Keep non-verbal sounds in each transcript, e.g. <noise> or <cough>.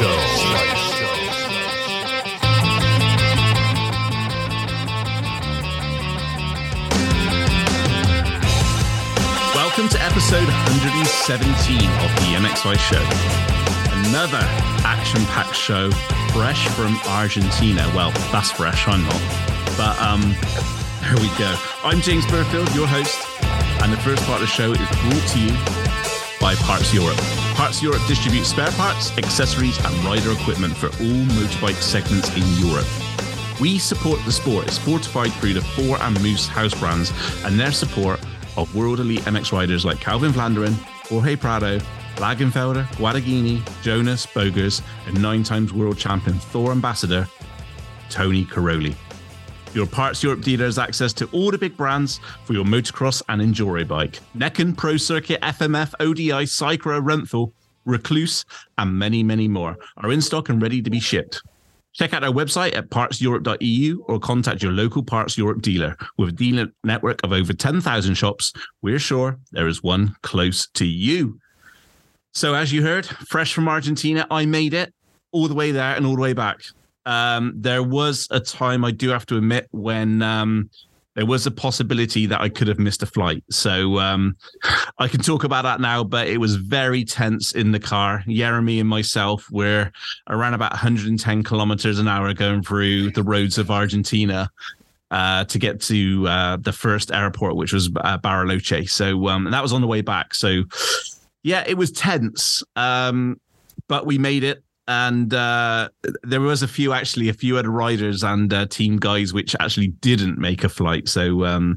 Welcome to episode 117 of the MX Vice Show. Another action packed show, fresh from Argentina. Well, that's fresh, I'm not. But um, <laughs> there we go. I'm James Burfield, your host, and the first part of the show is brought to you by Parts Europe. Parts Europe distributes spare parts, accessories, and rider equipment for all motorbike segments in Europe. We support the sport. It's fortified through the Thor and Moose house brands and their support of world elite MX riders like Calvin Vlanderen, Jorge Prado, Langenfelder, Guadagnini, Jonas, Bogers, and nine times world champion Thor ambassador Tony Cairoli. Your Parts Europe dealer has access to all the big brands for your motocross and enduro bike. Neken, Pro Circuit, FMF, ODI, Cycra, Renthal, Rekluse, and many, many more are in stock and ready to be shipped. Check out our website at partseurope.eu or contact your local Parts Europe dealer. With a dealer network of over 10,000 shops, we're sure there is one close to you. So, as you heard, fresh from Argentina, I made it all the way there and all the way back. Um, there was a time I do have to admit when um, there was a possibility that I could have missed a flight. So um, I can talk about that now, but it was very tense in the car. Jeremy and myself were around about 110 kilometers an hour going through the roads of Argentina. Uh, to get to uh, the first airport, which was uh, Bariloche. So um, that was on the way back. So yeah, it was tense, um, but we made it and uh, there was a few actually a few other riders and uh, team guys which actually didn't make a flight. So um,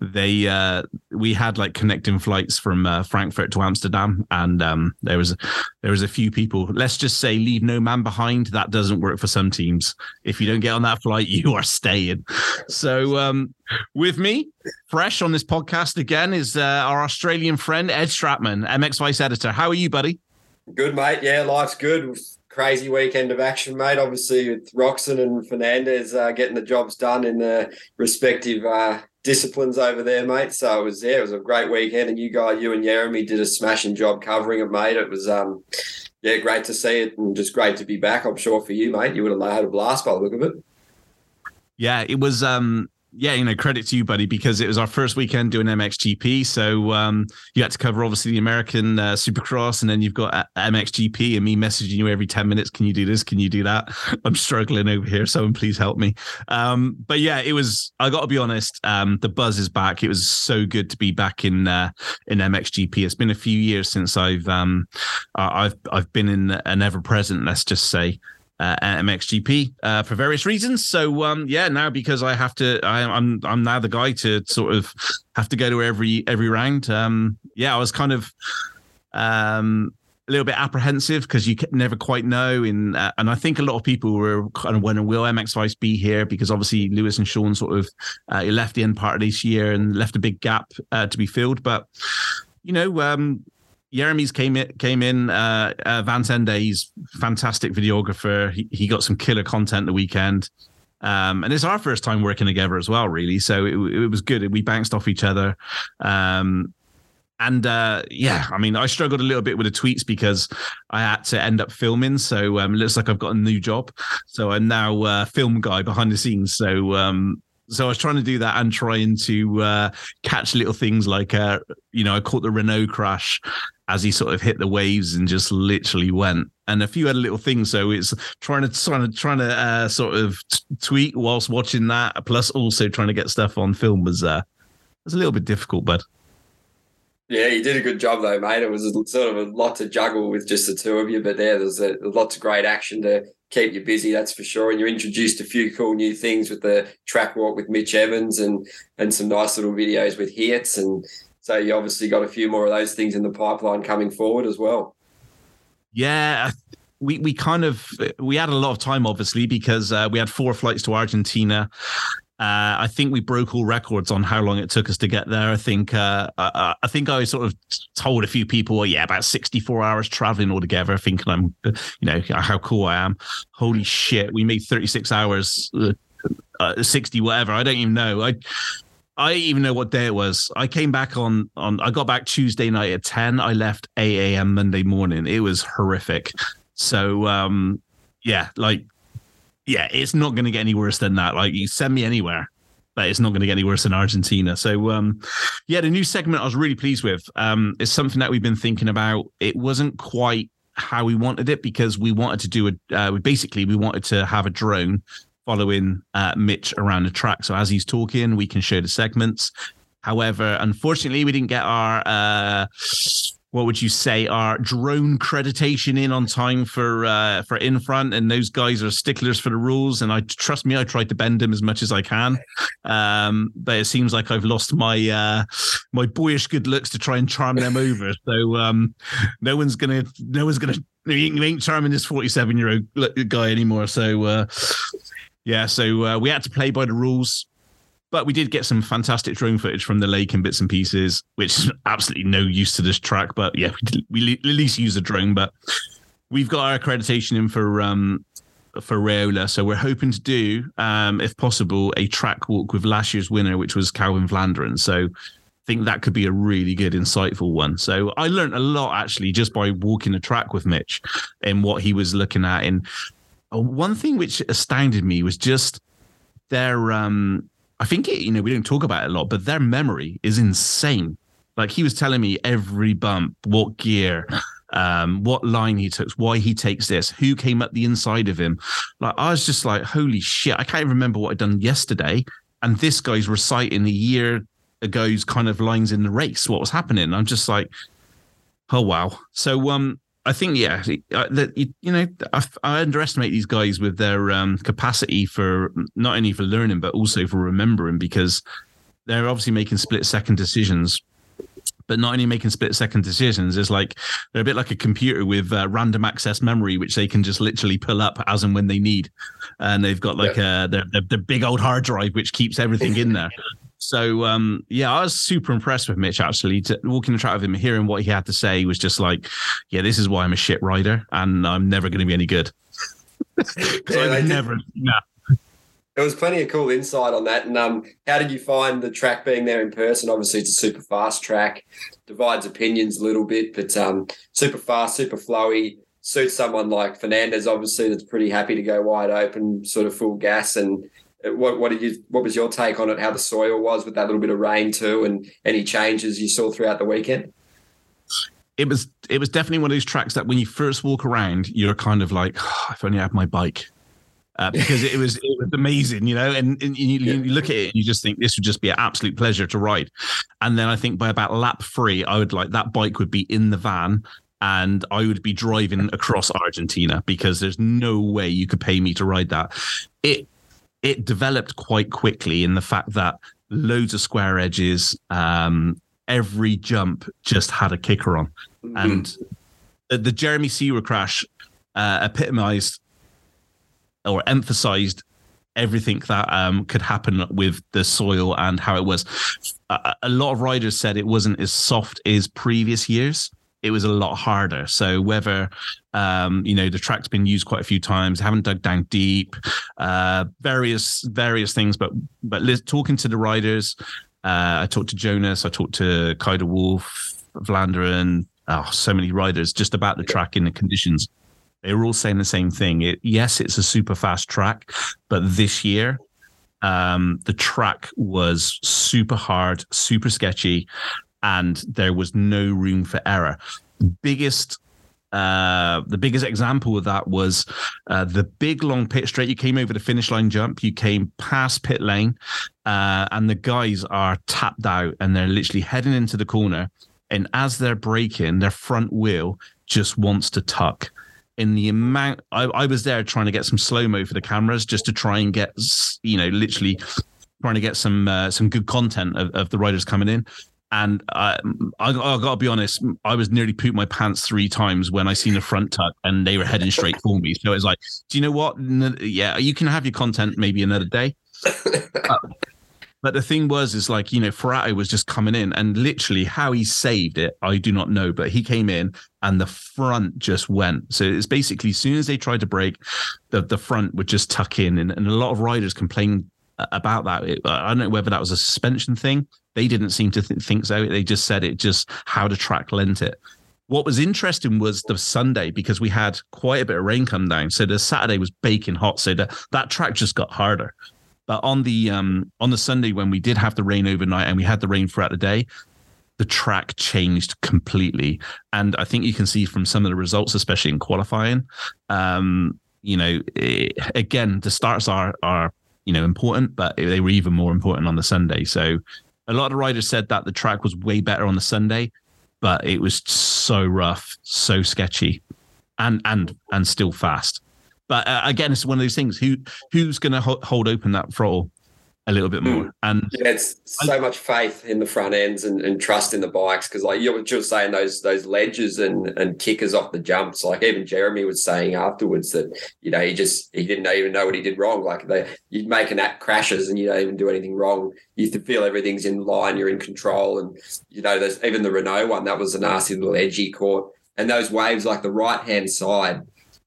they uh, we had like connecting flights from uh, frankfurt to amsterdam. And um, there was there was a few people let's just say leave no man behind. That doesn't work for some teams. If you don't get on that flight <laughs> you are staying. So um, with me fresh on this podcast again is uh, our australian friend ed stratmann mx vice editor. How are you buddy? Good, mate. Yeah, life's good crazy weekend of action, mate. Obviously, with Roczen and Fernandez uh, getting the jobs done in the respective uh, disciplines over there, mate. So it was yeah, it was a great weekend, and you guys, you and Jeremy, did a smashing job covering it, mate. It was um, yeah, great to see it, and just great to be back. I'm sure for you, mate, you would have had a blast by the look of it. Yeah, it was um yeah, you know, credit to you, buddy, because it was our first weekend doing MXGP. So um, you had to cover obviously the American uh, Supercross, and then you've got uh, MXGP, and me messaging you every ten minutes. Can you do this? Can you do that? <laughs> I'm struggling over here. Someone please help me. Um, but yeah, it was. I got to be honest. Um, the buzz is back. It was so good to be back in uh, in MXGP. It's been a few years since I've um, I've I've been in an ever present. Let's just say uh, MXGP uh, for various reasons. So um, yeah, now because I have to, I, am I'm, I'm now the guy to sort of have to go to every every round. Um, yeah, I was kind of um, a little bit apprehensive because you never quite know. In uh, and I think a lot of people were kind of wondering, will MX Vice be here? Because obviously Lewis and Sean sort of uh, left the end part of this year and left a big gap uh, to be filled, but you know, um, Jeremy's came in, came in. Uh, uh, Van Tende, he's fantastic videographer. He, he got some killer content the weekend. Um, and it's our first time working together as well, really. So it, it was good. We bounced off each other. Um, and uh, yeah, I mean, I struggled a little bit with the tweets because I had to end up filming. So um, it looks like I've got a new job. So I'm now a film guy behind the scenes. So um, so I was trying to do that and trying to uh, catch little things like, uh, you know, I caught the Renaux crash as he sort of hit the waves and just literally went. And a few other little things. So it's trying to trying to trying to uh, sort of t- tweet whilst watching that, plus also trying to get stuff on film was uh, was a little bit difficult, but. Yeah, you did a good job though, mate. It was sort of a lot to juggle with just the two of you, but there, there's a, lots of great action to keep you busy, that's for sure. And you introduced a few cool new things with the track walk with Mitch Evans and and some nice little videos with hits. And so you obviously got a few more of those things in the pipeline coming forward as well. Yeah, we we kind of we had a lot of time obviously because uh, we had four flights to Argentina. Uh, I think we broke all records on how long it took us to get there. I think uh, I, I, think I sort of told a few people, well, yeah, about 64 hours traveling altogether, thinking I'm, you know, how cool I am. Holy shit, we made 36 hours, uh, uh 60 whatever. I don't even know. I I even know what day it was. I came back on on. I got back Tuesday night at 10. I left 8 a.m. Monday morning. It was horrific. So um, yeah, like yeah, it's not going to get any worse than that. Like you send me anywhere, but it's not going to get any worse than Argentina. So um, yeah, the new segment I was really pleased with. Um, it's something that we've been thinking about. It wasn't quite how we wanted it because we wanted to do a uh, we basically we wanted to have a drone following uh, Mitch around the track. So as he's talking, we can show the segments. However, unfortunately, we didn't get our uh, what would you say our drone creditation in on time for uh, for in front. And those guys are sticklers for the rules. And i trust me i tried to bend them as much as i can. Um, but it seems like i've lost my uh, my boyish good looks to try and charm them over. <laughs> So um, no one's gonna no one's gonna you ain't charming this 47 year old guy anymore. So uh, yeah so uh, we had to play by the rules but we did get some fantastic drone footage from the lake and bits and pieces, which is absolutely no use to this track. But yeah, we, we at least use a drone. But we've got our accreditation in for um, for Riola, so we're hoping to do, um, if possible, a track walk with last year's winner, which was Calvin Vlanderen. So I think that could be a really good, insightful one. So I learned a lot actually just by walking the track with Mitch and what he was looking at. And one thing which astounded me was just their um I think it, you know, we don't talk about it a lot, but their memory is insane. Like he was telling me every bump, what gear, um, what line he took, why he takes this, who came up the inside of him. Like I was just like, holy shit, I can't even remember what I'd done yesterday. And this guy's reciting a year ago's kind of lines in the race, what was happening. I'm just like, oh wow. So um I think yeah, uh, that you, you know, I, I, underestimate these guys with their um, capacity for not only for learning but also for remembering because they're obviously making split second decisions. But not only making split second decisions, is like they're a bit like a computer with uh, random access memory, which they can just literally pull up as and when they need. And they've got like yeah. a their big old hard drive which keeps everything in there. So um, yeah, I was super impressed with Mitch actually. To, walking the track with him, hearing what he had to say was just like, yeah, this is why I'm a shit rider, and I'm never going to be any good. <laughs> yeah, I never. Nah. There was plenty of cool insight on that. And um, how did you find the track being there in person? Obviously, it's a super fast track, divides opinions a little bit, but um, super fast, super flowy. Suits someone like Fernandez, obviously, that's pretty happy to go wide open, sort of full gas, and what what did you what was your take on it? How the soil was with that little bit of rain too, and any changes you saw throughout the weekend? It was it was definitely one of those tracks that when you first walk around, you're kind of like, oh, if only I had my bike. Uh, because it was it was amazing, you know, and, and you, yeah. you, look at it and you just think this would just be an absolute pleasure to ride. And then I think by about lap three, I would like that bike would be in the van and I would be driving across Argentina because there's no way you could pay me to ride that. It it developed quite quickly in the fact that loads of square edges, um, every jump just had a kicker on. Mm-hmm. And the, the, Jeremy Seewer crash uh, epitomized or emphasized everything that um, could happen with the soil and how it was. A, a lot of riders said it wasn't as soft as previous years it was a lot harder. So whether um, you know the track's been used quite a few times, haven't dug down deep, uh, various various things. But but talking to the riders, uh, I talked to Jonas, I talked to Kay de Wolf, Vlanderen, oh, so many riders just about the track and the conditions. They were all saying the same thing. It, yes, it's a super fast track, but this year um, the track was super hard, super sketchy, and there was no room for error. The biggest uh, the biggest example of that was uh, the big long pit straight. You came over the finish line jump, you came past pit lane, uh, and the guys are tapped out and they're literally heading into the corner. And as they're braking, their front wheel just wants to tuck. In the amount, I, I was there trying to get some slow mo for the cameras just to try and get, you know, literally trying to get some uh, some good content of, of the riders coming in. And uh, I, I, I got to be honest, I was nearly pooped my pants three times when I seen the front tuck and they were heading straight for me. So it was like, do you know what? Yeah, you can have your content maybe another day. <laughs> uh, but the thing was, is like, you know, Forato was just coming in and literally how he saved it, I do not know. But he came in and the front just went. So it's basically as soon as they tried to break, the, the front would just tuck in. And, and a lot of riders complained uh, about that. It, uh, I don't know whether that was a suspension thing they didn't seem to th- think so. They just said it just how the track lent it. What was interesting was the Sunday because we had quite a bit of rain come down. So the Saturday was baking hot. So the, that track just got harder. But on the um on the Sunday when we did have the rain overnight and we had the rain throughout the day, the track changed completely. And I think you can see from some of the results, especially in qualifying, um, you know, it, again, the starts are are you know important, but they were even more important on the Sunday. So a lot of riders said that the track was way better on the Sunday, but it was so rough, so sketchy, and and and still fast. But uh, again, it's one of those things. Who who's going to ho- hold open that throttle a little bit more. Mm. And yeah, it's so I, much faith in the front ends and, and trust in the bikes because, like you were just saying, those those ledges and and kickers off the jumps. Like even Jeremy was saying afterwards that you know he just he didn't even know what he did wrong. Like they you'd make an act crashes and you don't even do anything wrong. You feel everything's in line, you're in control, and you know there's even the Renaux one that was a nasty little edgy court. And those waves, like the right hand side,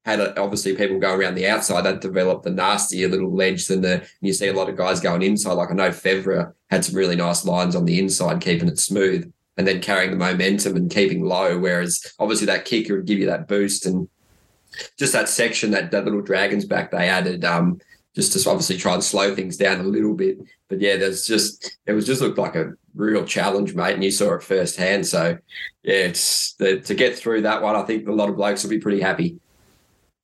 had a, obviously people go around the outside that developed the nastier little ledge than the you see a lot of guys going inside. Like I know Febvre had some really nice lines on the inside, keeping it smooth and then carrying the momentum and keeping low. Whereas obviously that kicker would give you that boost and just that section that, that little dragons back they added um, just to obviously try and slow things down a little bit. But yeah, there's just it was just looked like a real challenge, mate, and you saw it firsthand. So yeah, it's the, to get through that one. I think a lot of blokes will be pretty happy.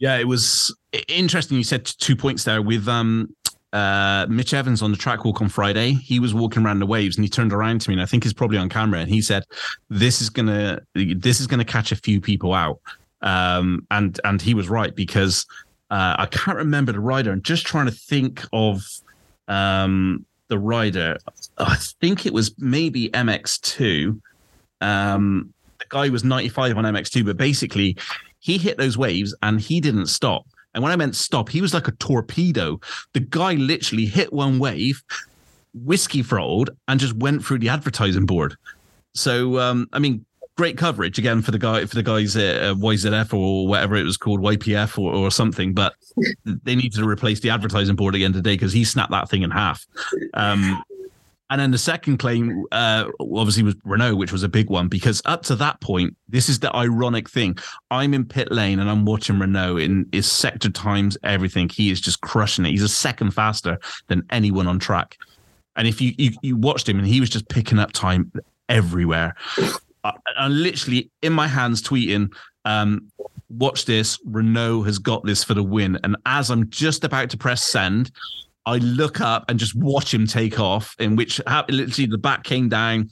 Yeah, it was interesting. You said two points there with um, uh, Mitch Evans on the track walk on Friday. He was walking around the waves and he turned around to me, and I think he's probably on camera. And he said, "This is gonna, this is gonna catch a few people out." Um, and and he was right because uh, I can't remember the rider. I'm just trying to think of um, the rider. I think it was maybe MX2. Um, the guy was 95 on MX2, but basically he hit those waves and he didn't stop. And when I meant stop, he was like a torpedo. The guy literally hit one wave, whiskey throttled, and just went through the advertising board. So, um, I mean, great coverage again for the guy for the guys at uh, YZF or whatever it was called YPF or, or something. But <laughs> they needed to replace the advertising board again today because he snapped that thing in half. Um, and then the second claim, uh, obviously, was Renaux, which was a big one because up to that point, this is the ironic thing. I'm in pit lane and I'm watching Renaux in his sector times, everything. He is just crushing it. He's a second faster than anyone on track. And if you you, you watched him and he was just picking up time everywhere. I, I'm literally in my hands tweeting, um, watch this. Renaux has got this for the win. And as I'm just about to press send, I look up and just watch him take off, in which literally the back came down,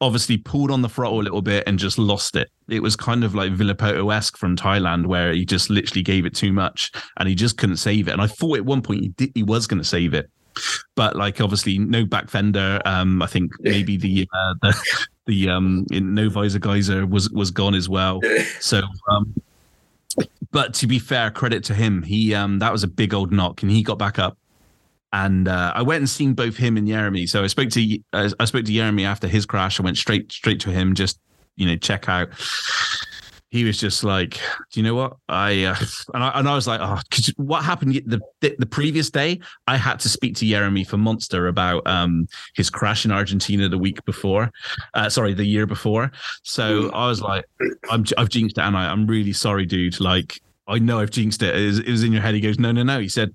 obviously pulled on the throttle a little bit and just lost it. It was kind of like Villopoto esque from Thailand, where he just literally gave it too much and he just couldn't save it. And I thought at one point he did, he was going to save it, but like obviously no back fender. Um, I think maybe the uh, the the um no visor Gajser was was gone as well. <laughs> So um, but to be fair, credit to him, he um that was a big old knock and he got back up and uh, I went and seen both him and Jeremy. So I spoke to uh, I spoke to Jeremy after his crash. I went straight straight to him, just you know, check out. He was just like, "Do you know what I?" Uh, <laughs> and I and I was like, "Oh, what happened the, the, the previous day? I had to speak to Jeremy for Monster about um his crash in Argentina the week before, uh, sorry, the year before. So I was like, "I'm I've jinxed it, and I, I'm really sorry, dude. Like." I know I've jinxed it. It was, it was in your head. He goes, no, no, no. He said,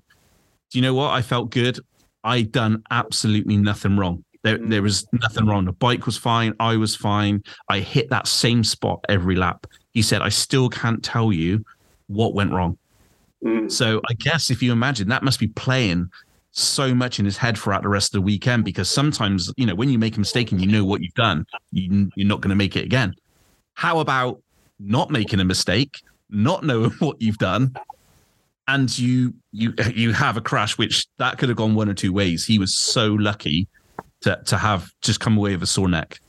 do you know what? I felt good. I done absolutely nothing wrong. There, mm. there was nothing wrong. The bike was fine. I was fine. I hit that same spot every lap. He said, I still can't tell you what went wrong. Mm. So I guess if you imagine that must be playing so much in his head throughout the rest of the weekend because sometimes, you know, when you make a mistake and you know what you've done, you, you're not going to make it again. How about not making a mistake, not knowing <laughs> what you've done, and you you <laughs> you have a crash which that could have gone one or two ways. He was so lucky to to have just come away with a sore neck.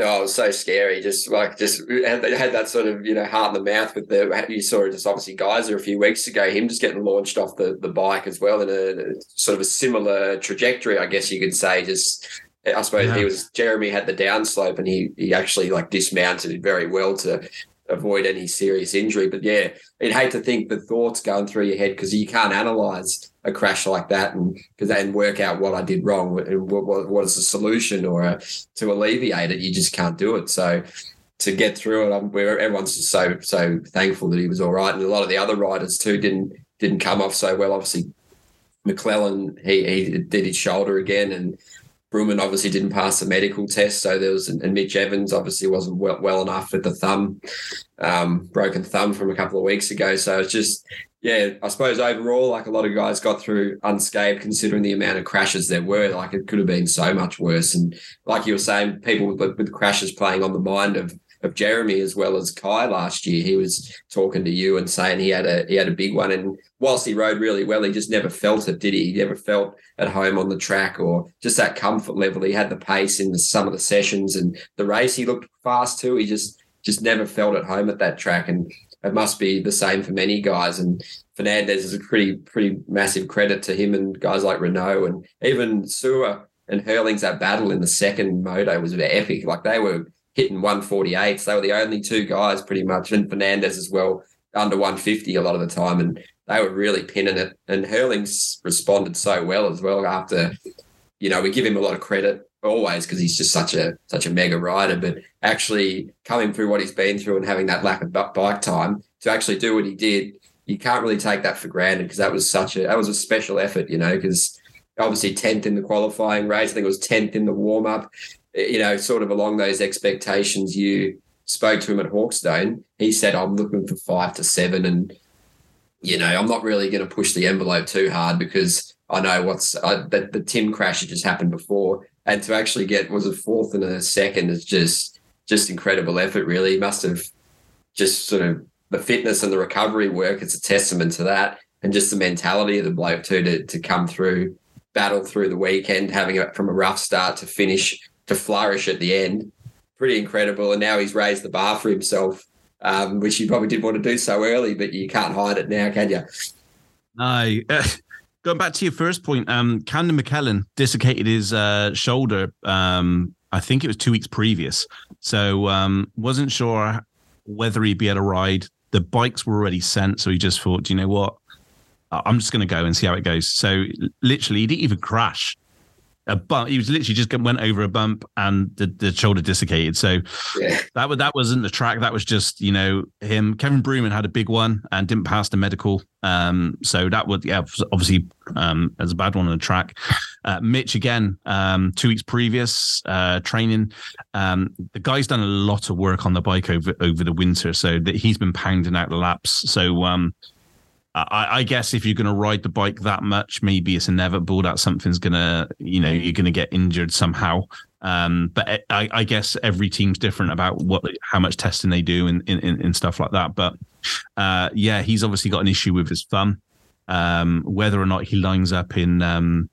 Oh, it was so scary. Just like just had, had that sort of you know heart in the mouth with the you saw it just obviously Gajser a few weeks ago. Him just getting launched off the the bike as well in a, a sort of a similar trajectory, I guess you could say. Just I suppose yeah. he was Jeremy had the downslope and he he actually like dismounted it very well to avoid any serious injury. But yeah, I'd hate to think the thoughts going through your head because you can't analyze a crash like that and because then work out what I did wrong and what, what, is the solution or a, to alleviate it. You just can't do it. So to get through it. I'm, everyone's just so so thankful that he was all right, and a lot of the other riders too didn't didn't come off so well. Obviously, McLellan he he did his shoulder again, and Brumann obviously didn't pass the medical test, so there was and Mitch Evans obviously wasn't well, well enough with the thumb, um, broken thumb from a couple of weeks ago. So it's just yeah, I suppose overall, like a lot of guys got through unscathed, considering the amount of crashes there were. Like it could have been so much worse. And like you were saying, people with, with crashes playing on the mind of of Jeremy as well as Kai last year. He was talking to you and saying he had a he had a big one, and whilst he rode really well, he just never felt it, did he? He never felt at home on the track or just that comfort level. He had the pace in the, some of the sessions and the race. He looked fast too. He just just never felt at home at that track, and it must be the same for many guys. And Fernandez is a pretty pretty massive credit to him and guys like Renaux and even Seewer and Herlings That battle in the second moto was epic. Like they were hitting 148. So they were the only two guys pretty much, and Fernandez as well, under 150 a lot of the time. And they were really pinning it. And Herlings responded so well as well after, you know, we give him a lot of credit always because he's just such a such a mega rider. But actually coming through what he's been through and having that lack of bike time to actually do what he did, you can't really take that for granted because that was such a that was a special effort, you know, because obviously 10th in the qualifying race. I think it was 10th in the warm up you know, sort of along those expectations you spoke to him at Hawkstone, he said, I'm looking for five to seven. And, you know, I'm not really going to push the envelope too hard because I know what's that the Tim crash had just happened before. And to actually get, was a fourth and a second is just, just incredible effort, really. He must have just sort of the fitness and the recovery work. It's a testament to that. And just the mentality of the bloke, too, to, to come through, battle through the weekend, having it from a rough start to finish to flourish at the end. Pretty incredible. And now he's raised the bar for himself, um, which he probably didn't want to do so early, but you can't hide it now, can you? No. <laughs> Going back to your first point, um, Camden McLellan dislocated his uh, shoulder. Um, I think it was two weeks previous. So um, wasn't sure whether he'd be able to ride. The bikes were already sent, so he just thought, you know what? I'm just going to go and see how it goes. So literally, he didn't even crash a bump. He was literally just went over a bump and the, the shoulder dislocated. So yeah. that was that wasn't the track. That was just you know him. Kevin Brumann had a big one and didn't pass the medical. Um, so that would yeah obviously um as a bad one on the track. Uh, Mitch again, um, two weeks previous uh, training. Um, the guy's done a lot of work on the bike over over the winter, so that he's been pounding out the laps. So um I, I, guess if you're going to ride the bike that much, maybe it's inevitable that something's going to, you know, you're going to get injured somehow. Um, but I, I, guess every team's different about what, how much testing they do and, stuff like that. But uh, yeah, he's obviously got an issue with his thumb. Um, whether or not he lines up in um,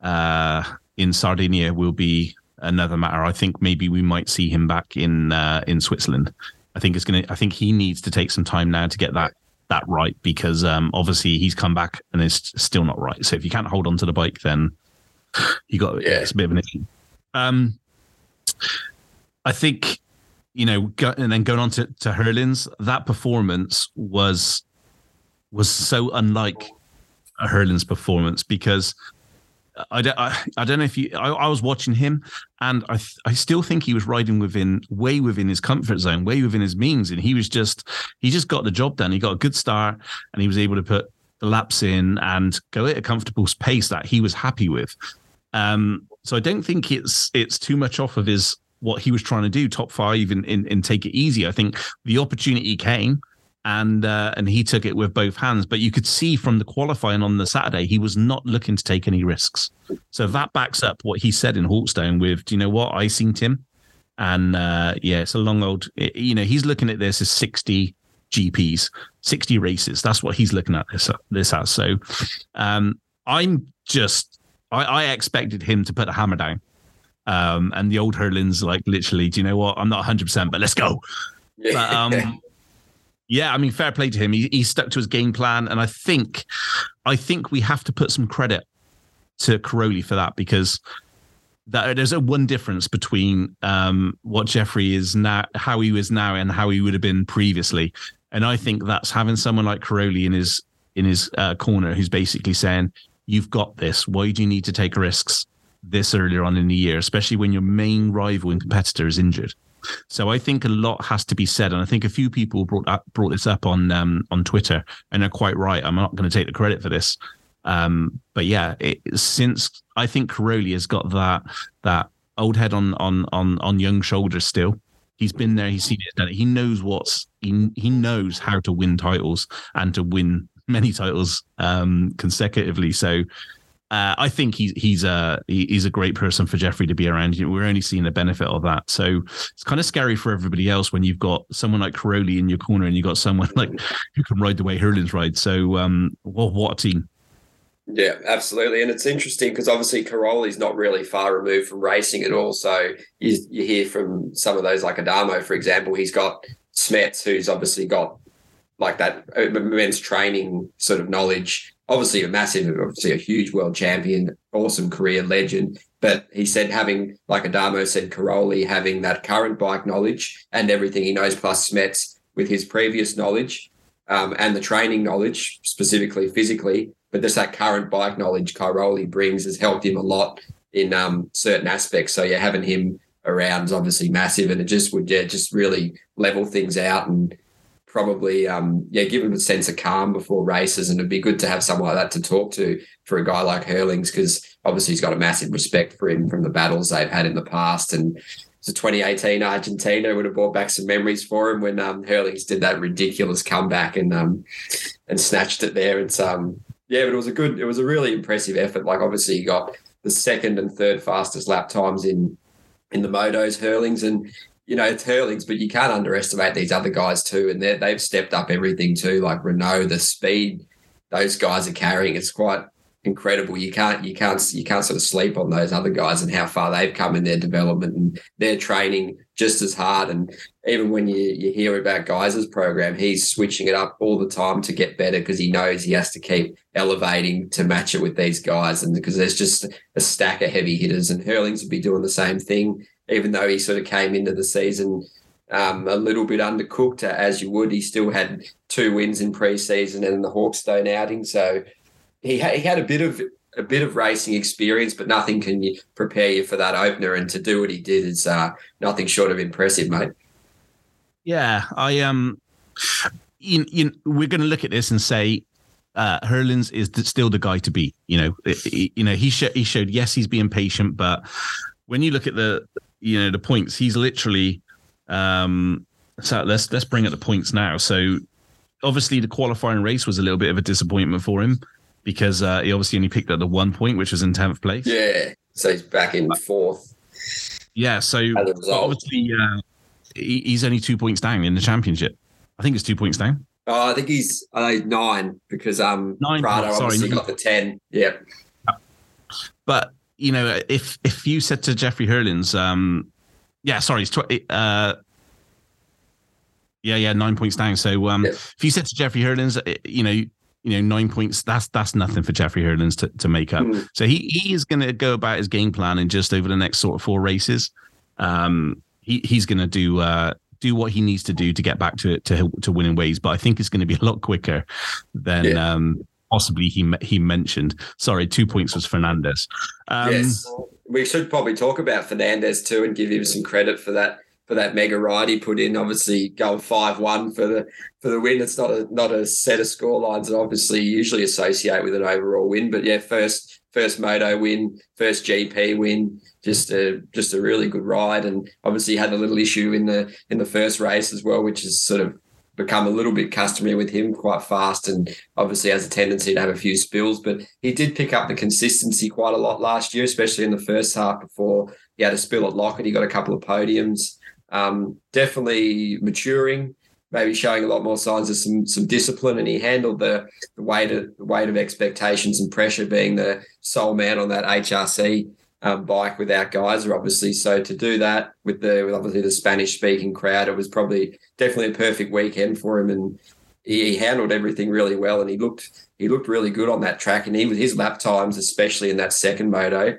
uh, in Sardinia will be another matter. I think maybe we might see him back in uh, in Switzerland. I think it's gonna. I think he needs to take some time now to get that that right because um, obviously he's come back and it's still not right. So if you can't hold on to the bike, then you got yeah. it's a bit of an issue. Um, I think you know, go, and then going on to to Herlings, that performance was was so unlike a Herlings performance because I don't, I, I don't know if you. I, I, was watching him, and I, I still think he was riding within, way within his comfort zone, way within his means, and he was just, he just got the job done. He got a good start, and he was able to put the laps in and go at a comfortable pace that he was happy with. Um, so I don't think it's it's too much off of his what he was trying to do, top five, and and, and take it easy. I think the opportunity came and uh, and he took it with both hands. But you could see from the qualifying on the Saturday, he was not looking to take any risks. So that backs up what he said in Hawkstone. With do you know what I seen Tim, and uh, yeah, it's a long old. You know, he's looking at this as sixty GPs, sixty races. That's what he's looking at this this as. So um, I'm just I, I expected him to put a hammer down. Um, and the old Herlings like literally, do you know what? I'm not 100, percent but let's go. <laughs> But, um, yeah, I mean, fair play to him. He, he stuck to his game plan, and I think, I think we have to put some credit to Cairoli for that because that there's a one difference between um, what Jeffrey is now, how he is now, and how he would have been previously. And I think that's having someone like Cairoli in his in his uh, corner who's basically saying, "You've got this. Why do you need to take risks this earlier on in the year, especially when your main rival and competitor is injured?" So I think a lot has to be said, and I think a few people brought up, brought this up on um, on Twitter, and they're quite right. I'm not going to take the credit for this, um, but yeah, it, since I think Cairoli has got that that old head on on on on young shoulders still. He's been there. He's seen it. Done it. He knows what's he he knows how to win titles and to win many titles um, consecutively. So uh, I think he's he's a he's a great person for Jeffrey to be around. We're only seeing the benefit of that, so it's kind of scary for everybody else when you've got someone like Cairoli in your corner and you've got someone <laughs> like who can ride the way Herlings ride. So, um, well, what a team! Yeah, absolutely, and it's interesting because obviously Cairoli's not really far removed from racing at all. So you, you hear from some of those like Adamo, for example, he's got Smets, who's obviously got like that immense training sort of knowledge obviously a massive, obviously a huge world champion, awesome career legend. But he said having, like Adamo said, Cairoli having that current bike knowledge and everything he knows, plus Smets with his previous knowledge um, and the training knowledge, specifically physically, but just that current bike knowledge Cairoli brings has helped him a lot in um, certain aspects. So yeah, having him around is obviously massive, and it just would yeah just really level things out and probably um, yeah give him a sense of calm before races and it'd be good to have someone like that to talk to for a guy like Herlings because obviously he's got a massive respect for him from the battles they've had in the past and the 2018 Argentina would have brought back some memories for him when um, Herlings did that ridiculous comeback and um, and snatched it there. It's um yeah, but it was a good, it was a really impressive effort. Like obviously you got the second and third fastest lap times in in the motos Herlings and you know, it's Herlings, but you can't underestimate these other guys too. And they've stepped up everything too, like Renaux, the speed those guys are carrying. It's quite incredible. You can't, you can't, you can't sort of sleep on those other guys and how far they've come in their development and their training just as hard. And even when you, you hear about Gajser's program, he's switching it up all the time to get better because he knows he has to keep elevating to match it with these guys. And because there's just a stack of heavy hitters and Herlings would be doing the same thing even though he sort of came into the season um, a little bit undercooked, as you would. He still had two wins in pre-season and the Hawkstone outing, so he ha- he had a bit of a bit of racing experience, but nothing can prepare you for that opener. And to do what he did is uh, nothing short of impressive, mate. Yeah, I um, you, you, we're going to look at this and say uh, Herlings is still the guy to beat. You know, you know he sh- he showed yes he's being patient, but when you look at the you know the points. He's literally um so let's let's bring up the points now. So obviously the qualifying race was a little bit of a disappointment for him because uh, he obviously only picked up the one point, which was in tenth place. Yeah, so he's back in fourth. Yeah, so obviously uh, he, he's only two points down in the championship. I think it's two points down. Oh, I think he's uh, nine because um nine, Prado oh, sorry, obviously nine. got the ten. Yeah, but you know, if if you said to Jeffrey Herlings, um, yeah, sorry, it's tw- uh, yeah, yeah, nine points down. So, um, yeah. if you said to Jeffrey Herlings, uh, you know, you know, nine points, that's that's nothing for Jeffrey Herlings to, to make up. Mm. So he he is going to go about his game plan in just over the next sort of four races. Um, he he's going to do uh do what he needs to do to get back to to to winning ways, but I think it's going to be a lot quicker than yeah. um possibly he he mentioned. Sorry, two points was Fernandez. Um, yes, we should probably talk about Fernandez too and give him some credit for that for that mega ride he put in. Obviously, going five one for the for the win. It's not a not a set of score lines that obviously usually associate with an overall win, but yeah, first first moto win, first GP win. Just a just a really good ride, and obviously had a little issue in the in the first race as well, which is sort of become a little bit customary with him quite fast and obviously has a tendency to have a few spills. But he did pick up the consistency quite a lot last year, especially in the first half before he had a spill at Loket. He got a couple of podiums. Um, definitely maturing, maybe showing a lot more signs of some some discipline, and he handled the, the weight of the weight of expectations and pressure, being the sole man on that HRC um, bike without Gajser, obviously. So to do that with the with obviously the Spanish speaking crowd, it was probably definitely a perfect weekend for him, and he, he, handled everything really well. And he looked he looked really good on that track, and he even his lap times, especially in that second moto,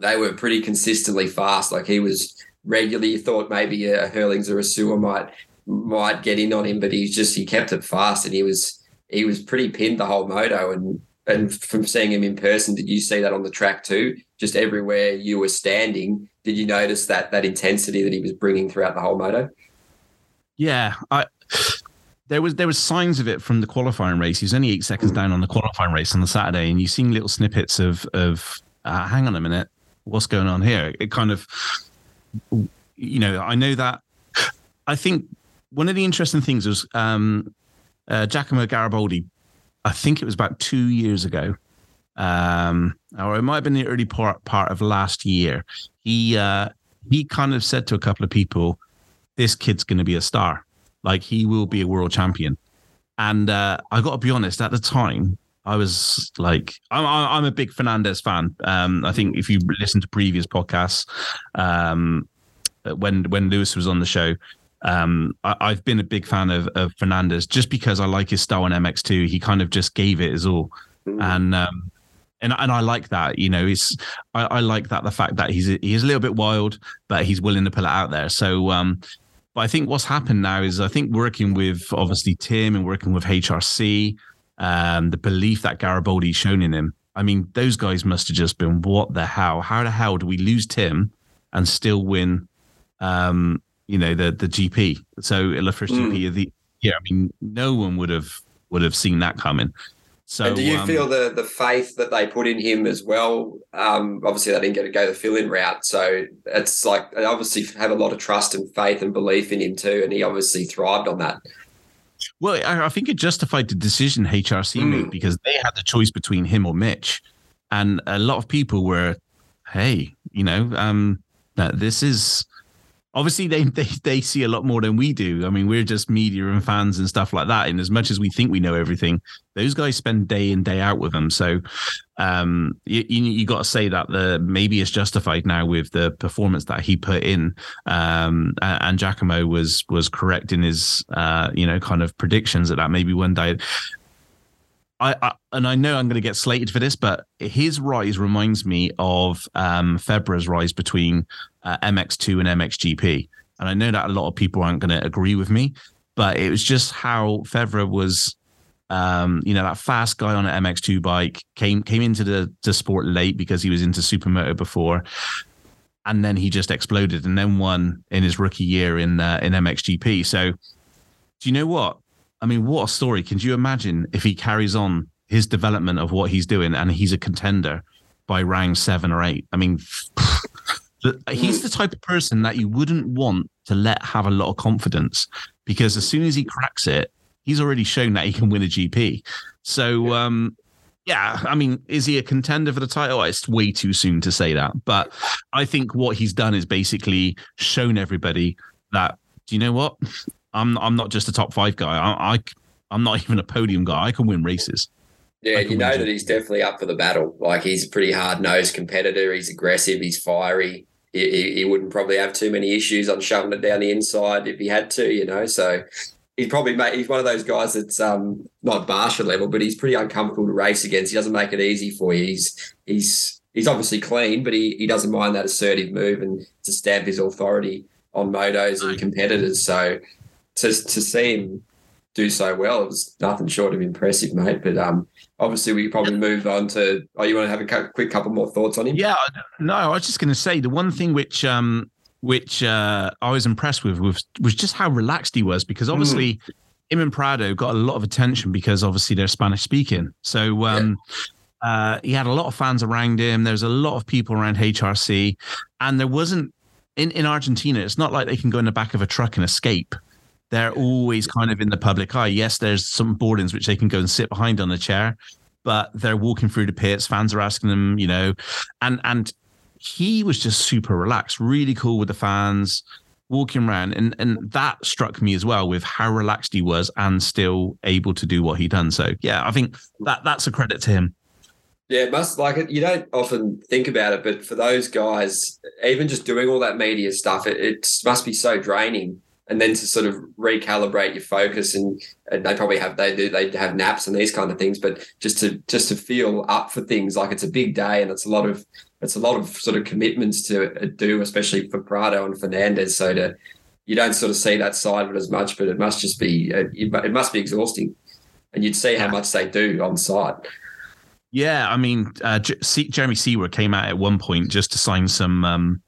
they were pretty consistently fast. Like he was regularly. You thought maybe a Herlings or a Seewer might might get in on him, but he just he kept it fast, and he was he was pretty pinned the whole moto and and from seeing him in person, did you see that on the track too? Just everywhere you were standing, did you notice that that intensity that he was bringing throughout the whole moto? Yeah, I there was there was signs of it from the qualifying race. He was only eight seconds down on the qualifying race on the Saturday, and you seeing little snippets of of uh, hang on a minute, what's going on here? It kind of, you know, I know that. I think one of the interesting things was um, uh, Giacomo Gariboldi. I think it was about two years ago, um, or it might have been the early part part of last year. He uh, he kind of said to a couple of people, "This kid's going to be a star." Like he will be a world champion. And uh, I got to be honest, at the time, I was like, I'm, I'm a big Fernandez fan. Um, I think if you listen to previous podcasts, um, when when Lewis was on the show, um, I, have been a big fan of, of Fernandez just because I like his style on MX2. He kind of just gave it his all, mm. and um, and and I like that. You know, he's I, I, like that the fact that he's he's a little bit wild, but he's willing to pull it out there. So um, but I think what's happened now is I think working with obviously Tim and working with HRC, um, the belief that Gariboldi's shown in him. I mean, those guys must have just been, what the hell? How the hell do we lose Tim and still win, um, you know, the the GP? So first mm. GP of the yeah. I mean, no one would have would have seen that coming. So, and do you um, feel the the faith that they put in him as well? Um, obviously, they didn't get to go the fill in route, so it's like they obviously have a lot of trust and faith and belief in him too, and he obviously thrived on that. Well, I, I think it justified the decision HRC mm. made because they had the choice between him or Mitch, and a lot of people were, "Hey, you know, um, that this is." Obviously they, they they see a lot more than we do. I mean, we're just media and fans and stuff like that. And as much as we think we know everything, those guys spend day in day out with them. So um, you you, you got to say that the maybe it's justified now with the performance that he put in. Um, and Giacomo was was correct in his uh, you know kind of predictions that that maybe one day. I, I, and I know I'm going to get slated for this, but his rise reminds me of um, Febvre's rise between uh, MX2 and MXGP. And I know that a lot of people aren't going to agree with me, but it was just how Febvre was, um, you know, that fast guy on an MX2 bike came came into the, the sport late because he was into supermoto before, and then he just exploded and then won in his rookie year in uh, in MXGP. So, do you know what? I mean, what a story! Can you imagine if he carries on his development of what he's doing and he's a contender by round seven or eight? I mean. <laughs> he's the type of person that you wouldn't want to let have a lot of confidence because as soon as he cracks it, he's already shown that he can win a GP. So, um, yeah, I mean, is he a contender for the title? It's way too soon to say that. But I think what he's done is basically shown everybody that, do you know what? I'm I'm not just a top five guy. I, I I'm not even a podium guy. I can win races. Yeah, you know that he's definitely up for the battle. Like he's a pretty hard nosed competitor. He's aggressive. He's fiery he, he wouldn't probably have too many issues on shoving it down the inside if he had to, you know. So he's probably made, he's one of those guys that's um, not Barcia level, but he's pretty uncomfortable to race against. He doesn't make it easy for you. He's he's he's obviously clean, but he, he doesn't mind that assertive move and to stamp his authority on motos and competitors. So to to see him do so well, it was nothing short of impressive, mate. But um, obviously we probably move on to oh you want to have a quick couple more thoughts on him yeah no i was just going to say the one thing which um which uh i was impressed with was was just how relaxed he was because obviously mm. him and prado got a lot of attention because obviously they're spanish speaking so um yeah. Uh, he had a lot of fans around him. There's a lot of people around HRC, and there wasn't in, in Argentina. It's not like they can go in the back of a truck and escape they're always kind of in the public eye. Yes, there's some boardings which they can go and sit behind on a chair, but they're walking through the pits. Fans are asking them, you know, and and he was just super relaxed, really cool with the fans, walking around, and and that struck me as well with how relaxed he was and still able to do what he done. So yeah, I think that that's a credit to him. Yeah, it must like it. You don't often think about it, but for those guys, even just doing all that media stuff, it, it must be so draining and then to sort of recalibrate your focus and, and they probably have they do they have naps and these kind of things but just to just to feel up for things like it's a big day and it's a lot of it's a lot of sort of commitments to do especially for Prado and Fernandez. So to you don't sort of see that side of it as much but it must just be it must be exhausting. And you'd see how much they do on site. Yeah, I mean, uh, Jeremy Seewer came out at one point just to sign some um,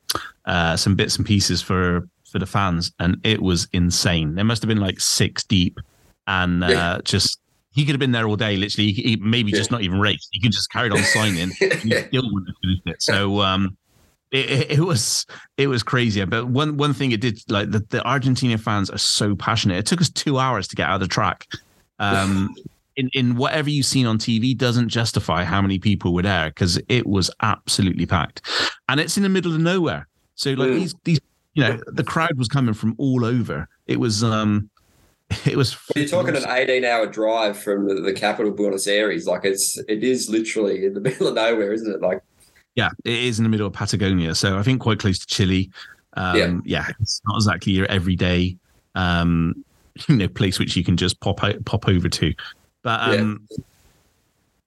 uh, some bits and pieces for for the fans, and it was insane. There must have been like six deep, and uh, yeah. just he could have been there all day. Literally, he, maybe yeah. just not even race. He could just carried on signing. <laughs> he still wouldn't have finished it. So um, it, it, was it was crazy. But one one thing it did like the, the Argentina fans are so passionate. It took us two hours to get out of the track. Um, <laughs> in, in whatever you've seen on TV doesn't justify how many people were there because it was absolutely packed, and it's in the middle of nowhere. So like mm. these these you know the crowd was coming from all over. It was um <laughs> it was. You're talking an 18 hour drive from the, the capital Buenos Aires. Like it's it is literally in the <laughs> middle of nowhere, isn't it? Like yeah, it is in the middle of Patagonia, so I think quite close to Chile. Um, yeah. yeah, it's not exactly your everyday um, <laughs> you know place which you can just pop out, pop over to. But um, yeah.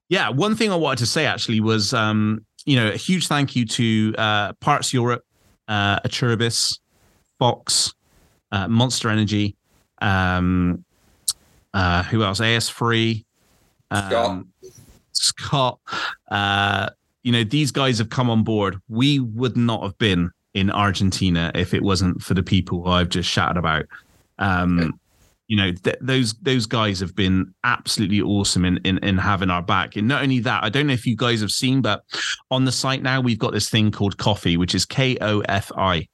yeah. one thing I wanted to say actually was um, you know a huge thank you to uh, Parts Europe, uh, Acerbis, Fox, uh, Monster Energy, um, uh, who else? AS3, um, Scott. Scott uh, you know, these guys have come on board. We would not have been in Argentina if it wasn't for the people who I've just shouted about. Um. You know, th- those those guys have been absolutely awesome in, in in having our back. And not only that, I don't know if you guys have seen, but on the site now we've got this thing called coffee which is K O F I,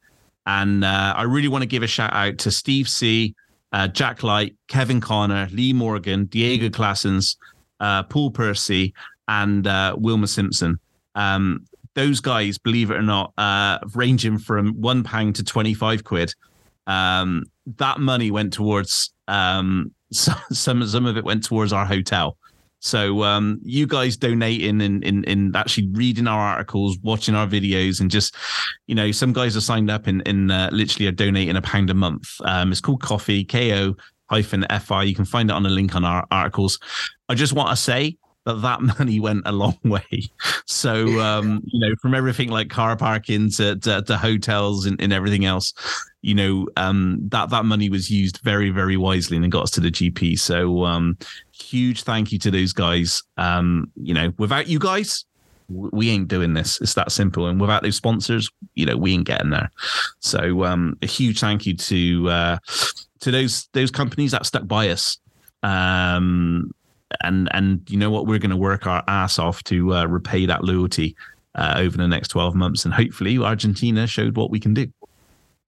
and uh, I really want to give a shout out to Steve C, uh, Jack Light, Kevin Connor, Lee Morgan, Diego Classens, uh, Paul Percy, and uh, Wilma Simpson. Um, those guys, believe it or not, uh, ranging from one pound to 25 quid. Um, that money went towards um, <laughs> some, some, of it went towards our hotel. So um, you guys donating and in, in, in actually reading our articles, watching our videos, and just you know, some guys are signed up in in uh, literally are donating a pound a month. Um, it's called Coffee Ko hyphen fi. You can find it on a link on our articles. I just want to say that that <laughs> money went a long way. So, um, you know, from everything like car parking to, to, to hotels and, and, everything else, you know, um, that, that money was used very, very wisely and it got us to the GP. So, um, huge thank you to those guys. Um, you know, without you guys, we ain't doing this. It's that simple. And without those sponsors, you know, we ain't getting there. So, um, a huge thank you to, uh, to those, those companies that stuck by us. Um, and and you know what, we're going to work our ass off to uh, repay that loyalty uh, over the next twelve months, and hopefully Argentina showed what we can do.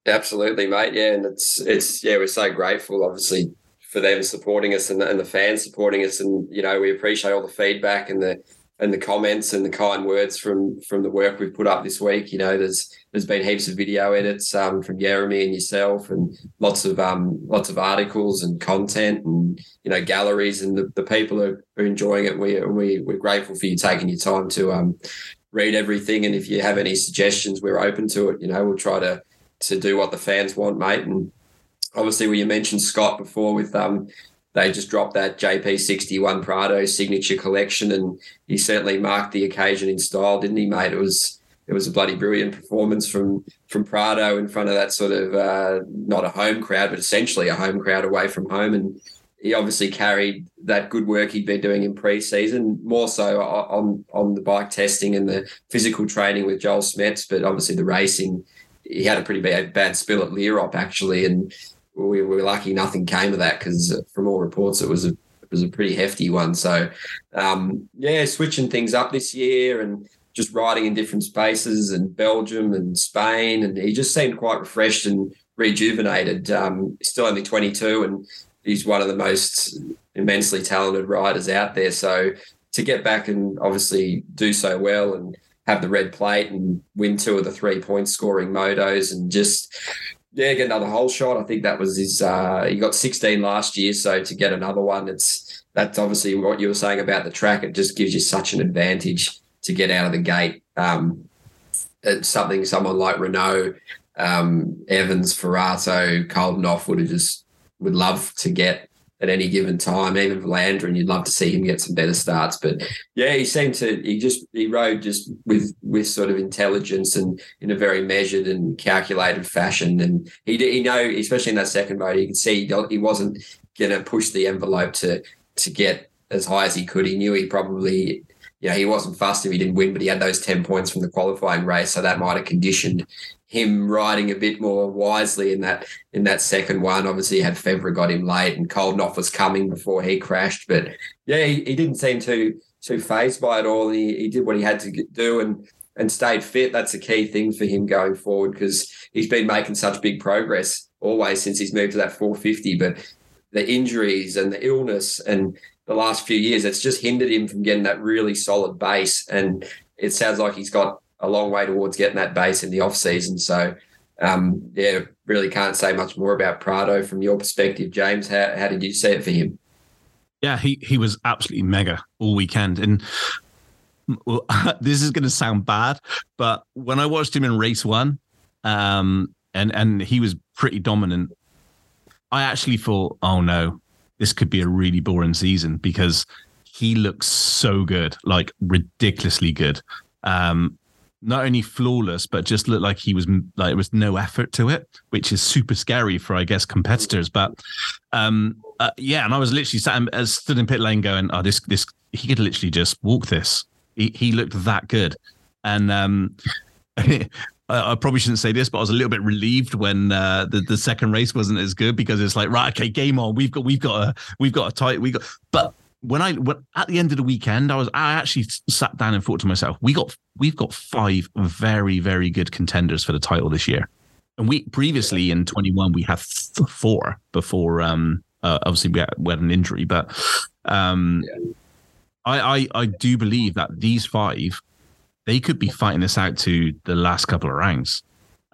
Absolutely, mate. Yeah, and it's it's yeah, we're so grateful, obviously, for them supporting us and, and the fans supporting us, and you know we appreciate all the feedback and the and the comments and the kind words from from the work we've put up this week. You know, there's there's been heaps of video edits um, from Jeremy and yourself, and lots of um, lots of articles and content, and you know, galleries, and the, the people are, are enjoying it. We we we're grateful for you taking your time to um, read everything, and if you have any suggestions, we're open to it. You know, we'll try to to do what the fans want, mate, and obviously, when you mentioned Scott before with um, they just dropped that JP61 Prado signature collection, and he certainly marked the occasion in style, didn't he, mate? It was it was a bloody brilliant performance from from Prado in front of that sort of uh, not a home crowd, but essentially a home crowd away from home, and he obviously carried that good work he'd been doing in pre-season, more so on on the bike testing and the physical training with Joel Smets, but obviously the racing. He had a pretty bad, bad spill at Lierop actually, and we were lucky nothing came of that because from all reports it was a it was a pretty hefty one. So um, yeah, switching things up this year and just riding in different spaces and Belgium and Spain, and he just seemed quite refreshed and rejuvenated. Um, still only 22, and he's one of the most immensely talented riders out there. So to get back and obviously do so well and have the red plate and win two of the three point scoring motos and just yeah, get another hole shot. I think that was his. Uh, he got 16 last year, so to get another one, it's that's obviously what you were saying about the track. It just gives you such an advantage to get out of the gate. Um, it's something someone like Renaux, um, Evans, Forato, Coldenhoff would have just would love to get at any given time. Even Vlaanderen, you'd love to see him get some better starts. But yeah, he seemed to he just he rode just with with sort of intelligence and in a very measured and calculated fashion. And he he know, especially in that second moto, you could see he wasn't going to push the envelope to to get as high as he could. He knew he probably you know, he wasn't fussed if he didn't win, but he had those 10 points from the qualifying race. So that might have conditioned him riding a bit more wisely in that in that second one. Obviously, had Febvre got him late and Coldenhoff was coming before he crashed. But yeah, he, he didn't seem too too phased by it all. He, he did what he had to do and and stayed fit. That's a key thing for him going forward because he's been making such big progress always since he's moved to that 450. But the injuries and the illness and the last few years, it's just hindered him from getting that really solid base. And it sounds like he's got a long way towards getting that base in the off season. So, um, yeah, really can't say much more about Prado from your perspective, James. How how did you see it for him? Yeah, he he was absolutely mega all weekend, and well, <laughs> this is going to sound bad, but when I watched him in race one, um, and and he was pretty dominant, I actually thought, oh no, this could be a really boring season because he looks so good, like ridiculously good. Um, not only flawless, but just looked like he was like there was no effort to it, which is super scary for I guess competitors. But um, uh, yeah, and I was literally sat in, uh, stood in pit lane going, "Oh, this this he could literally just walk this." He, he looked that good, and um, <laughs> I probably shouldn't say this, but I was a little bit relieved when uh, the the second race wasn't as good because it's like right, okay, game on. We've got we've got a we've got a tight we got, but when I when, at the end of the weekend, I was I actually sat down and thought to myself, we got we've got five very very good contenders for the title this year, and we previously in twenty one we had four before um uh, obviously we had, we had, an injury, but um yeah. I, I I do believe that these five they could be fighting this out to the last couple of rounds.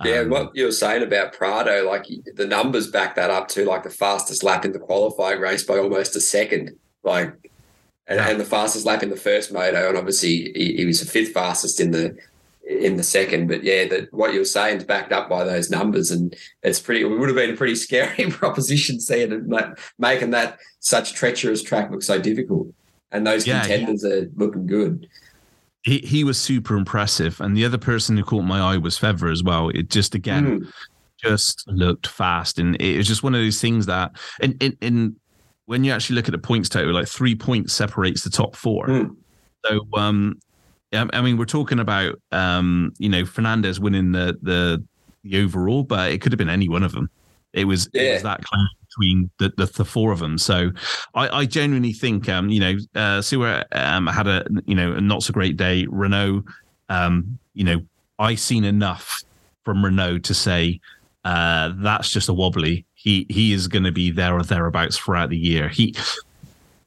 Yeah, um, what you were saying about Prado, like the numbers back that up to like the fastest lap in the qualifying race by almost a second. Like, and, and the fastest lap in the first moto, and obviously he, he was the fifth fastest in the in the second. But yeah, that what you're saying is backed up by those numbers, and it's pretty. It would have been a pretty <laughs> scary proposition seeing it, making that such treacherous track look so difficult. And those yeah, contenders yeah. are looking good. He he was super impressive, and the other person who caught my eye was Febvre as well. It just again. Mm. Just looked fast, and it was just one of those things that, in, in, in when you actually look at the points total, like three points separates the top four. Mm. So, um, I mean, we're talking about, um, you know, Fernandez winning the, the the overall, but it could have been any one of them. It was, yeah. it was that close between the, the, the four of them. So, I, I genuinely think, um, you know, uh, Seewer um, had a you know a not so great day. Renaux, um, you know, I seen enough from Renaux to say uh, that's just a wobbly he he is going to be there or thereabouts throughout the year. He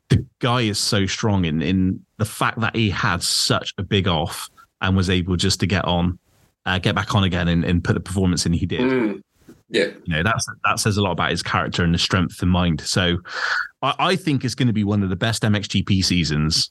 the guy is so strong in in the fact that he had such a big off and was able just to get on, uh, get back on again and, and put the performance in he did. Mm. Yeah, you know that's that says a lot about his character and the strength of mind. So, I, I think it's going to be one of the best MXGP seasons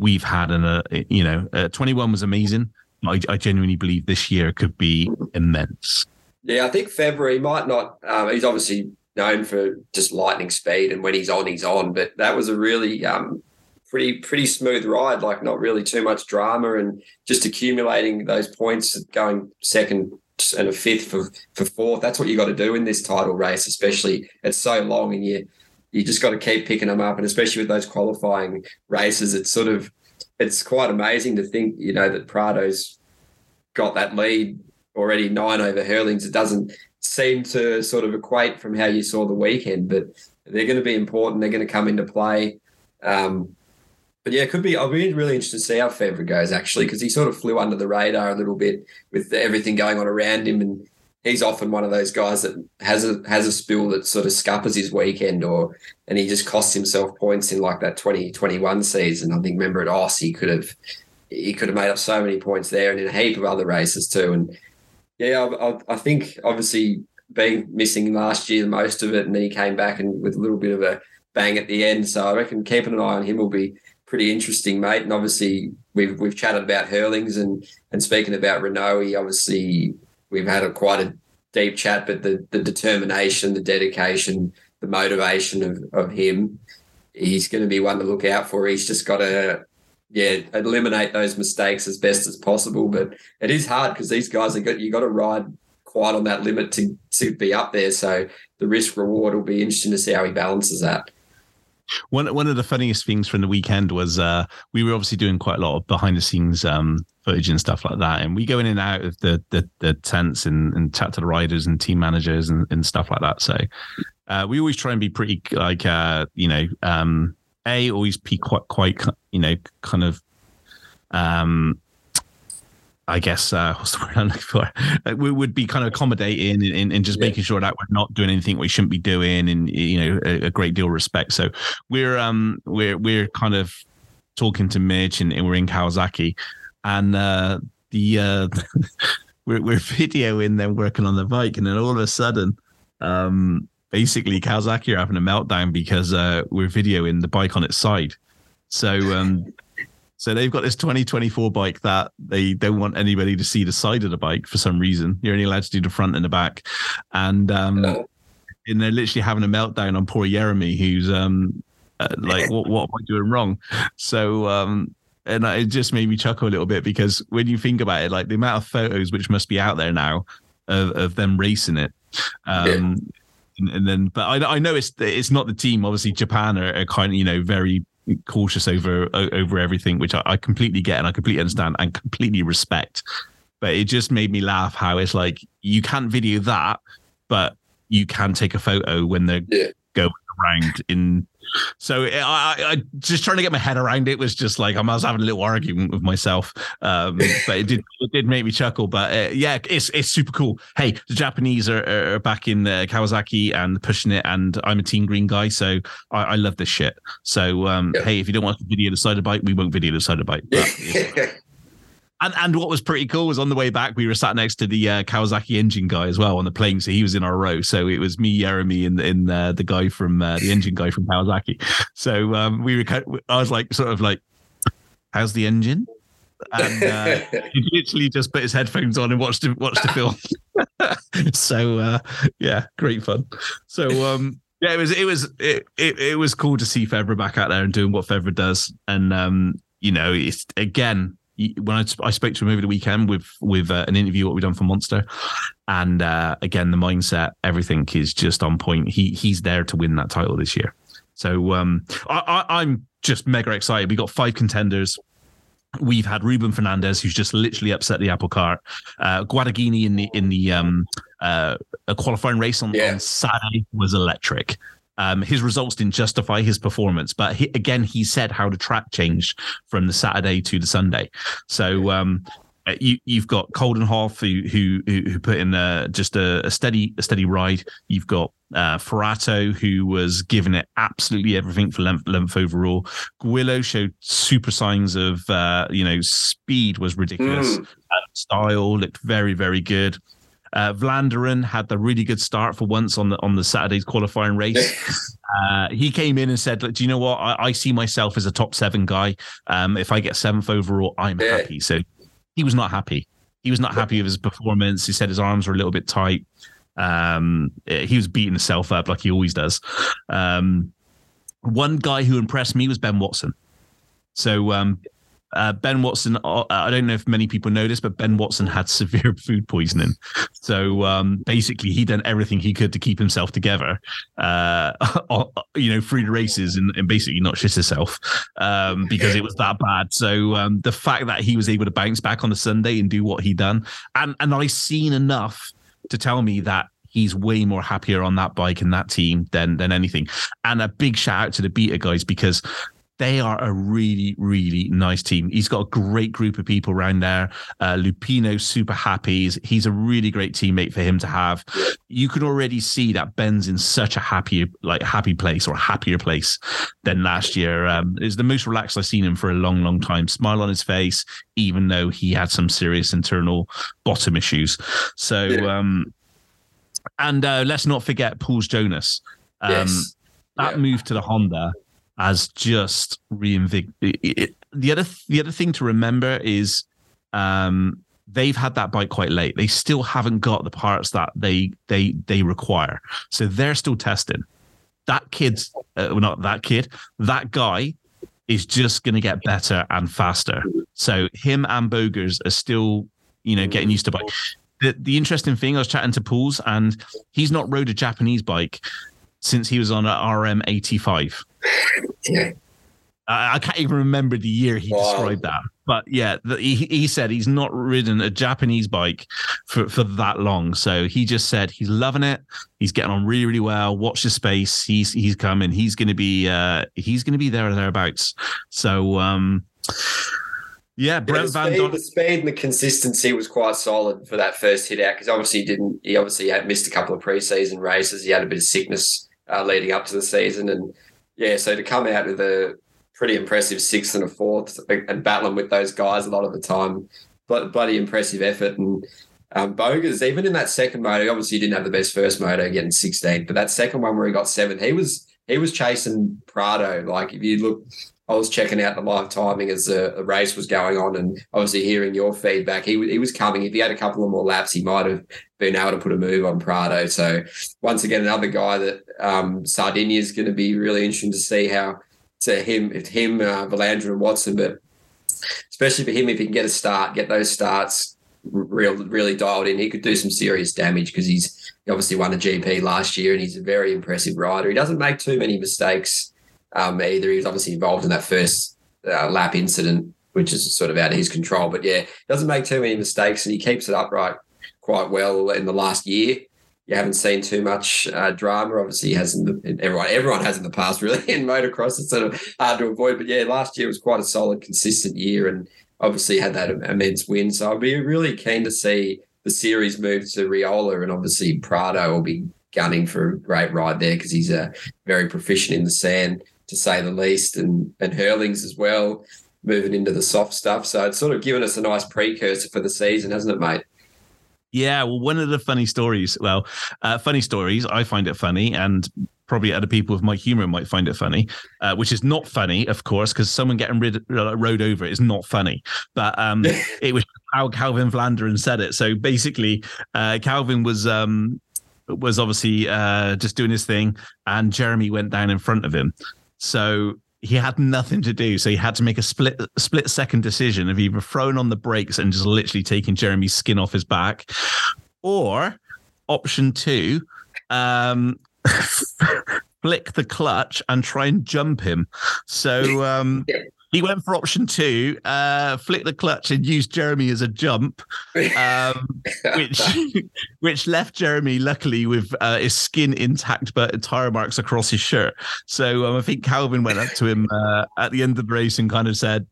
we've had. And a you know, uh, twenty one was amazing. I, I genuinely believe this year could be immense. Yeah, I think Febvre might not. Um, he's obviously known for just lightning speed, and when he's on, he's on. But that was a really um, pretty pretty smooth ride. Like not really too much drama, and just accumulating those points, going second and a fifth for for fourth. That's what you got to do in this title race, especially it's so long, and you you just got to keep picking them up, and especially with those qualifying races, it's sort of it's quite amazing to think you know that Prado's got that lead already nine over Herlings. It doesn't seem to sort of equate from how you saw the weekend, but they're going to be important. They're going to come into play. Um, but yeah, it could be. I'll be really interested to see how Febvre goes actually, because he sort of flew under the radar a little bit with everything going on around him, and he's often one of those guys that has a has a spill that sort of scuppers his weekend, or and he just costs himself points in like that 2021 season. I think remember at Oss he could have he could have made up so many points there, and in a heap of other races too, and yeah, I, I, think obviously being missing last year most of it, and then he came back and with a little bit of a bang at the end. So I reckon keeping an eye on him will be pretty interesting, mate. And obviously we've we've chatted about Herlings and and speaking about Renaux, obviously we've had a quite a deep chat, but the the determination, the dedication, the motivation of of him, he's going to be one to look out for. He's just got to yeah, eliminate those mistakes as best as possible. But it is hard because these guys are got you got to ride quite on that limit to to be up there. So the risk reward will be interesting to see how he balances that. One one of the funniest things from the weekend was uh, we were obviously doing quite a lot of behind the scenes um, footage and stuff like that, and we go in and out of the the, the tents and, and chat to the riders and team managers and, and stuff like that. So uh, we always try and be pretty like uh, you know um, a always be quite quite you know kind of um I guess uh, <laughs> what's the word I'm looking for? we would be kind of accommodating and, and just yeah. making sure that we're not doing anything we shouldn't be doing, and you know, a, a great deal of respect. So we're um we're we're kind of talking to Mitch, and, and we're in Kawasaki, and uh, the uh, <laughs> we're we're videoing them working on the bike, and then all of a sudden, um, basically Kawasaki are having a meltdown because uh, we're videoing the bike on its side. So um, <laughs> so they've got this 2024 bike that they don't want anybody to see the side of the bike for some reason. You're only allowed to do the front and the back, and um, and they're literally having a meltdown on poor Jeremy, who's um, uh, like, what what am I doing wrong? So um, and it just made me chuckle a little bit because when you think about it, like the amount of photos which must be out there now of, of them racing it. Um, yeah. And, and, then, but I, I know it's it's not the team. Obviously, Japan are, are kind of you know very cautious over over everything, which I, I completely get and I completely understand and completely respect. But it just made me laugh how it's like you can't video that, but you can take a photo when they're yeah. going around in so I, I, just trying to get my head around it was just like I was having a little argument with myself, um, <laughs> but it did it did make me chuckle. But uh, yeah, it's it's super cool. Hey, the Japanese are, are back in uh, Kawasaki and pushing it, and I'm a Team Green guy, so I, I love this shit. So um, yeah. hey, if you don't want to video the side of bike, we won't video the side of bike. But, <laughs> And and what was pretty cool was on the way back we were sat next to the uh, Kawasaki engine guy as well on the plane, so he was in our row. So it was me, Jeremy, and in uh, the guy from uh, the engine guy from Kawasaki. So um, we were, I was like, sort of like, how's the engine? And uh, <laughs> he literally just put his headphones on and watched watched the film. <laughs> so uh, yeah, great fun. So um, yeah, it was it was it, it, it was cool to see Febvre back out there and doing what Febvre does, and um, you know, it's again when I, I spoke to him over the weekend with with uh, an interview what we've done for Monster, and uh, again the mindset, everything is just on point. He he's there to win that title this year. So um, I, I, I'm just mega excited. We got five contenders. We've had Ruben Fernandez, who's just literally upset the apple cart. Uh, Guadagnini in the in the um, uh, qualifying race on, yeah. on Saturday was electric. Um, his results didn't justify his performance, but he, again, he said how the track changed from the Saturday to the Sunday. So um, uh, you, have got Coldenhoff who who who put in a, just a, a, steady a steady ride. You've got uh, Forato who was giving it absolutely everything for length, length overall. Guillod showed super signs of uh, you know speed was ridiculous. Mm. Uh, style looked very very good. Uh, Vlaanderen had the really good start for once on the on the Saturday's qualifying race. <laughs> uh, he came in and said, "Do you know what? I, I see myself as a top seven guy. Um, if I get seventh overall, I'm yeah. happy." So he was not happy. He was not happy with his performance. He said his arms were a little bit tight. Um, he was beating himself up like he always does. Um, one guy who impressed me was Ben Watson. So um, uh, ben Watson, uh, I don't know if many people know this, but Ben Watson had <laughs> severe food poisoning. So um, basically, he done everything he could to keep himself together, uh, <laughs> you know, through the races and, and basically not shit himself um, because it was that bad. So um, the fact that he was able to bounce back on the Sunday and do what he done, and and I seen enough to tell me that he's way more happier on that bike and that team than than anything. And a big shout out to the beta guys because they are a really, really nice team. He's got a great group of people around there. Uh, Lupino's super happy. He's, he's, a really great teammate for him to have. You can already see that Ben's in such a happy, like happy place or happier place than last year. Um, is the most relaxed I've seen him for a long, long time. Smile on his face, even though he had some serious internal bottom issues. So, yeah. um, and uh, let's not forget Pauls Jonass. Um, yes. That yeah. move to the Honda as just reinvigorate. The other the other thing to remember is um, they've had that bike quite late. They still haven't got the parts that they they they require, so they're still testing. That kid's uh, well, not that kid. That guy is just going to get better and faster. So him and Bogers are still, you know, getting used to bike. The, the interesting thing, I was chatting to Pauls, and he's not rode a Japanese bike since he was on a RM eighty five. <laughs> Yeah. I, I can't even remember the year he Wow. described that, but yeah, the, he he said he's not ridden a Japanese bike for for that long. So he just said he's loving it. He's getting on really really well. Watch the space. He's he's coming. He's going to be uh he's to be there or thereabouts. So um. Yeah, Yeah, Brent the, Van speed, Don. the speed and the consistency was quite solid for that first hit out because obviously he didn't. He obviously had missed a couple of preseason races. He had a bit of sickness uh, leading up to the season, and yeah, so to come out with a pretty impressive sixth and a fourth and battling with those guys a lot of the time, but bloody impressive effort and. Um, Bogers, even in that second moto, obviously didn't have the best first moto, getting 16th, but that second one where he got seventh, he was he was chasing Prado. Like if you look I was checking out the live timing as the, the race was going on, and obviously hearing your feedback. He he was coming. If he had a couple of more laps, he might have been able to put a move on Prado. So once again, another guy that um, Sardinia is going to be really interesting to see how to him, if him, uh, Vlaanderen and Watson, but especially for him, if he can get a start, get those starts real really dialed in, he could do some serious damage because he's he obviously won a GP last year and he's a very impressive rider. He doesn't make too many mistakes um, either. He was obviously involved in that first uh, lap incident, which is sort of out of his control. But yeah, doesn't make too many mistakes and he keeps it upright quite well in the last year. You haven't seen too much uh, drama. Obviously, he hasn't. Everyone, everyone has in the past, <laughs> really. In motocross, it's sort of hard to avoid. But yeah, last year was quite a solid, consistent year, and obviously had that immense win. So I'd be really keen to see the series move to Riola, and obviously Prado will be gunning for a great ride there because he's a very proficient in the sand, to say the least, and and Herlings as well, moving into the soft stuff. So it's sort of given us a nice precursor for the season, hasn't it, mate? Yeah, well, one of the funny stories, well, uh, funny stories, I find it funny, and probably other people with my humor might find it funny, uh, which is not funny, of course, because someone getting rid uh, rode over is not funny. But um, <laughs> it was how Calvin Vlaanderen said it. So basically, uh, Calvin was um, was obviously uh, just doing his thing, and Jeremy went down in front of him. So he had nothing to do, so he had to make a split split second decision of either throwing on the brakes and just literally taking Jeremy's skin off his back, or option two, um, <laughs> flick the clutch and try and jump him. So um, he went for option two, uh, flick the clutch and used Jeremy as a jump, um, <laughs> which <laughs> which left Jeremy luckily with uh, his skin intact but tire marks across his shirt. So um, I think Calvin went up to him uh, at the end of the race and kind of said.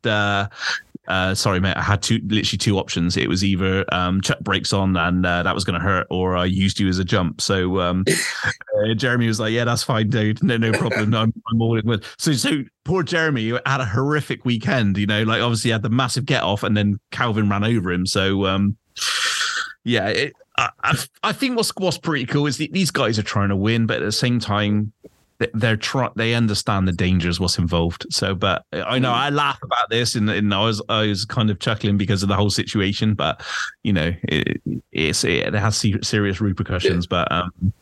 Uh, sorry, mate. I had two, literally two options. It was either um, chuck brakes on and uh, that was going to hurt, or I used you as a jump. So um, <laughs> uh, Jeremy was like, "Yeah, that's fine, dude. No, no problem. I'm, I'm all in with." So, so poor Jeremy had a horrific weekend. You know, like obviously had the massive get off, and then Calvin ran over him. So, um, yeah, it, I, I, I think what's what's pretty cool is the, these guys are trying to win, but at the same time, they're trying they understand the dangers what's involved so but i know i laugh about this and, and i was i was kind of chuckling because of the whole situation but you know it, it's it has serious repercussions yeah. but um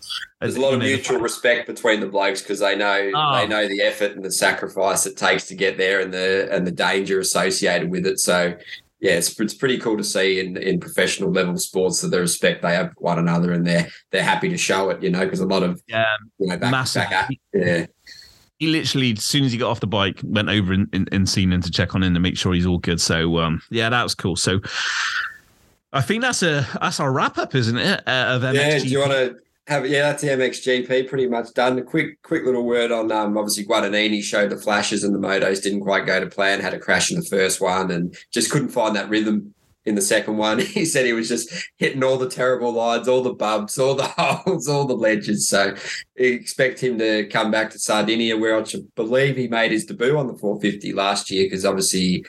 there's a lot of know, mutual respect between the blokes because they know oh. they know the effort and the sacrifice it takes to get there and the and the danger associated with it so yeah, it's, it's pretty cool to see in, in professional level sports that the respect they have one another and they're they're happy to show it, you know, because a lot of yeah, you know, back, massive. Back, yeah. He literally, as soon as he got off the bike, went over and, and, and seen him to check on him to make sure he's all good. So um, yeah, that was cool. So I think that's a that's our wrap up, isn't it? Uh, of MXGP. Yeah, do you want to have yeah, that's the MXGP pretty much done. A quick quick little word on um obviously Guadagnini showed the flashes and the motos didn't quite go to plan, had a crash in the first one and just couldn't find that rhythm in the second one. <laughs> He said he was just hitting all the terrible lines, all the bumps, all the <laughs> holes, all the ledges. So expect him to come back to Sardinia, where I believe he made his debut on the 450 last year, because obviously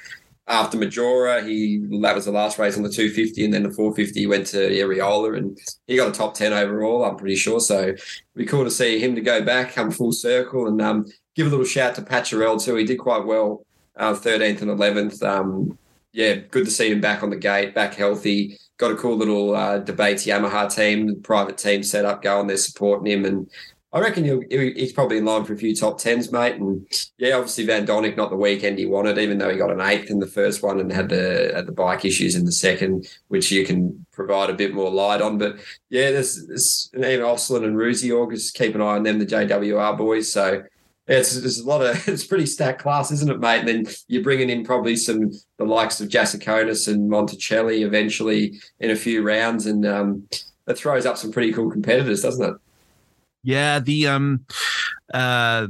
after Maggiora, he that was the last race on the 250, and then the 450 he went to Ariola, and he got a top 10 overall. I'm pretty sure. So it'd be cool to see him to go back, come full circle, and um, give a little shout to Pacharel too. He did quite well, uh, 13th and 11th. Um, yeah, good to see him back on the gate, back healthy. Got a cool little uh, debate Yamaha team, private team set up going. They're supporting him, and I reckon he'll, he's probably in line for a few top tens, mate. And yeah, obviously Van Doninck not the weekend he wanted, even though he got an eighth in the first one and had the had the bike issues in the second, which you can provide a bit more light on. But yeah, there's, there's and even Osland and Ruzi August keep an eye on them, the JWR boys. So yeah, it's, it's a lot of <laughs> it's pretty stacked class, isn't it, mate? And then you're bringing in probably some the likes of Jasikonis and Monticelli eventually in a few rounds, and um, it throws up some pretty cool competitors, doesn't it? Yeah, the um, uh,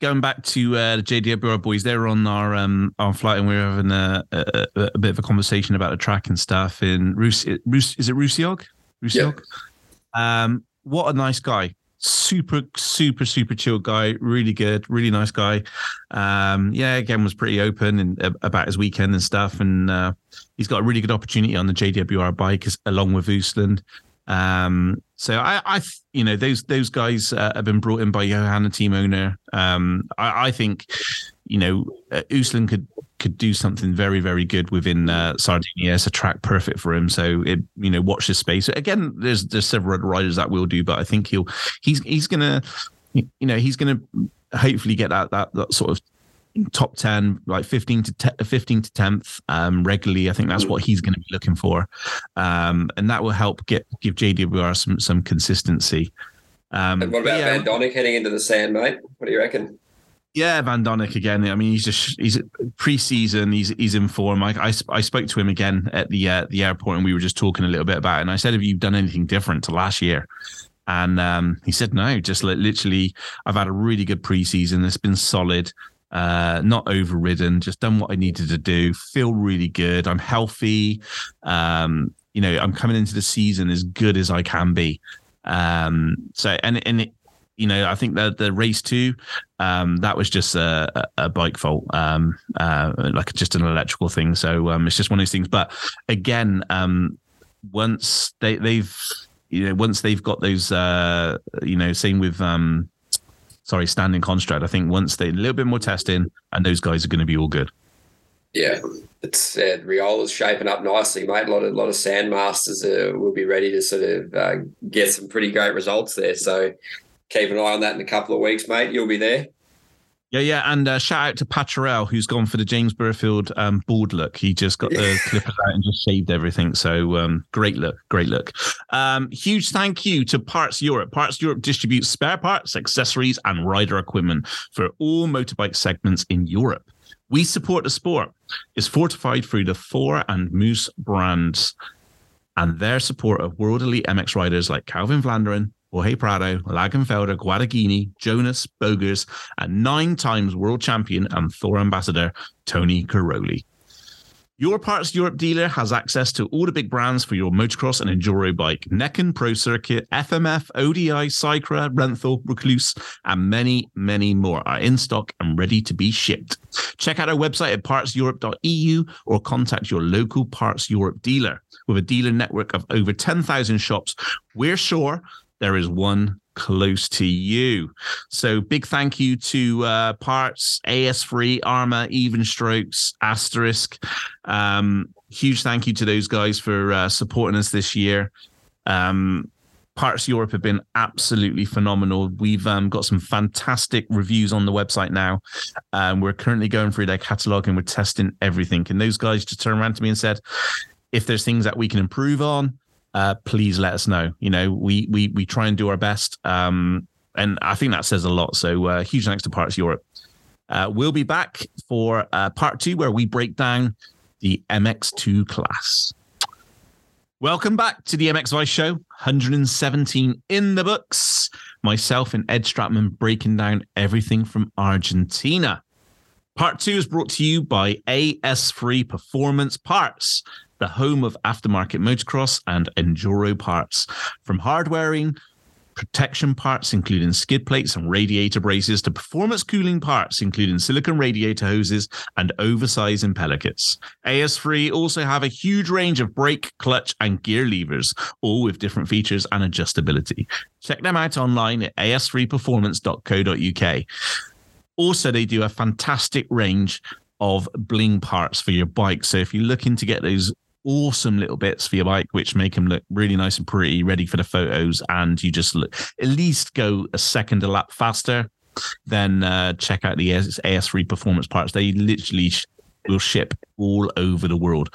going back to uh, the JWR boys, they were on our um our flight, and we were having a, a, a bit of a conversation about the track and stuff. In Rus, Rus is it Rusiog? Rusiog. Yeah. Um, what a nice guy super super super chill guy really good really nice guy um yeah again was pretty open and uh, about his weekend and stuff and uh, he's got a really good opportunity on the jwr bike along with Usland um, so I, I, you know, those those guys uh, have been brought in by Johan, the team owner. Um, I, I, think, you know, uh, Uslan could could do something very very good within uh, Sardinia. It's a track perfect for him. So it, you know, watch this space. Again, there's there's several riders that will do, but I think he'll he's he's gonna, you know, he's gonna hopefully get that that that sort of top 10 like 15 to 10, 15 to 10th um, regularly i think that's what he's going to be looking for um, and that will help get give jdwr some some consistency um, and what about yeah, Van Doninck heading into the sand mate what do you reckon yeah, Van Doninck again. I mean, he's just he's pre-season. He's he's in form. I I, I spoke to him again at the uh, the airport, and we were just talking a little bit about it. And I said, "Have you done anything different to last year?" And um, he said, "No, just literally, I've had a really good preseason. It's been solid uh, not overridden, just done what I needed to do, feel really good. I'm healthy. Um, you know, I'm coming into the season as good as I can be. Um, so, and, and it, you know, I think that the race two, um, that was just a, a bike fault, um, uh, like just an electrical thing. So um, it's just one of those things. But again, um, once they, they've, you know, once they've got those, uh, you know, same with um, sorry, standing construct. I think once they a little bit more testing, and those guys are going to be all good. Yeah, it's uh, Riola's shaping up nicely, mate. A lot of a lot of Sandmasters uh, will be ready to sort of uh, get some pretty great results there. So keep an eye on that in a couple of weeks, mate. You'll be there. Yeah, yeah, and uh, shout out to Patrell who's gone for the James Burfield um, board look. He just got the <laughs> clippers out and just shaved everything. So um, great look, great look. Um, huge thank you to Parts Europe. Parts Europe distributes spare parts, accessories, and rider equipment for all motorbike segments in Europe. We support the sport. It's fortified through the Thor and Moose brands and their support of world elite MX riders like Calvin Vlaanderen, Jorge Prado, Langenfelder, Guadagnini, Jonass, Bogers, and nine times world champion and Thor ambassador Tony Cairoli. Your Parts Europe dealer has access to all the big brands for your motocross and enduro bike Neken Pro Circuit, FMF, ODI, Cycra, Renthal, Rekluse, and many, many more are in stock and ready to be shipped. Check out our website at partseurope.eu or contact your local Parts Europe dealer. With a dealer network of over 10,000 shops, we're sure there is one close to you. So big thank you to uh, Parts, AS3, Arma, Even Strokes, Asterisk. Um, huge thank you to those guys for uh, supporting us this year. Um, Parts Europe have been absolutely phenomenal. We've um, got some fantastic reviews on the website now. Um, we're currently going through their catalog and we're testing everything. And those guys just turned around to me and said, if there's things that we can improve on, uh, please let us know. You know, we we we try and do our best, um, and I think that says a lot. So uh, huge thanks to Parts Europe. Uh, we'll be back for uh, part two where we break down the MX2 class. Welcome back to the MX Vice Show, 117 in the books. Myself and Ed Stratmann breaking down everything from Argentina. Part two is brought to you by AS3 Performance Parts the home of aftermarket motocross and enduro parts. From hardwiring, protection parts, including skid plates and radiator braces, to performance cooling parts, including silicon radiator hoses and oversized impeller kits. AS3 also have a huge range of brake, clutch, and gear levers, all with different features and adjustability. Check them out online at as3performance.co.uk. Also, they do a fantastic range of bling parts for your bike. So if you're looking to get those awesome little bits for your bike, which make them look really nice and pretty, ready for the photos. And you just look at least go a second a lap faster. Then uh, check out the AS- AS3 performance parts. They literally sh- will ship all over the world.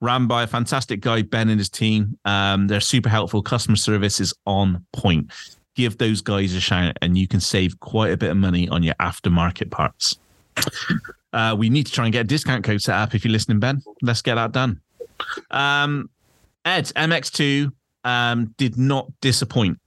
Ran by a fantastic guy, Ben and his team. Um, they're super helpful. Customer service is on point. Give those guys a shout, and you can save quite a bit of money on your aftermarket parts. Uh, we need to try and get a discount code set up if you're listening, Ben. Let's get that done. Um, Ed, MX2 um, did not disappoint.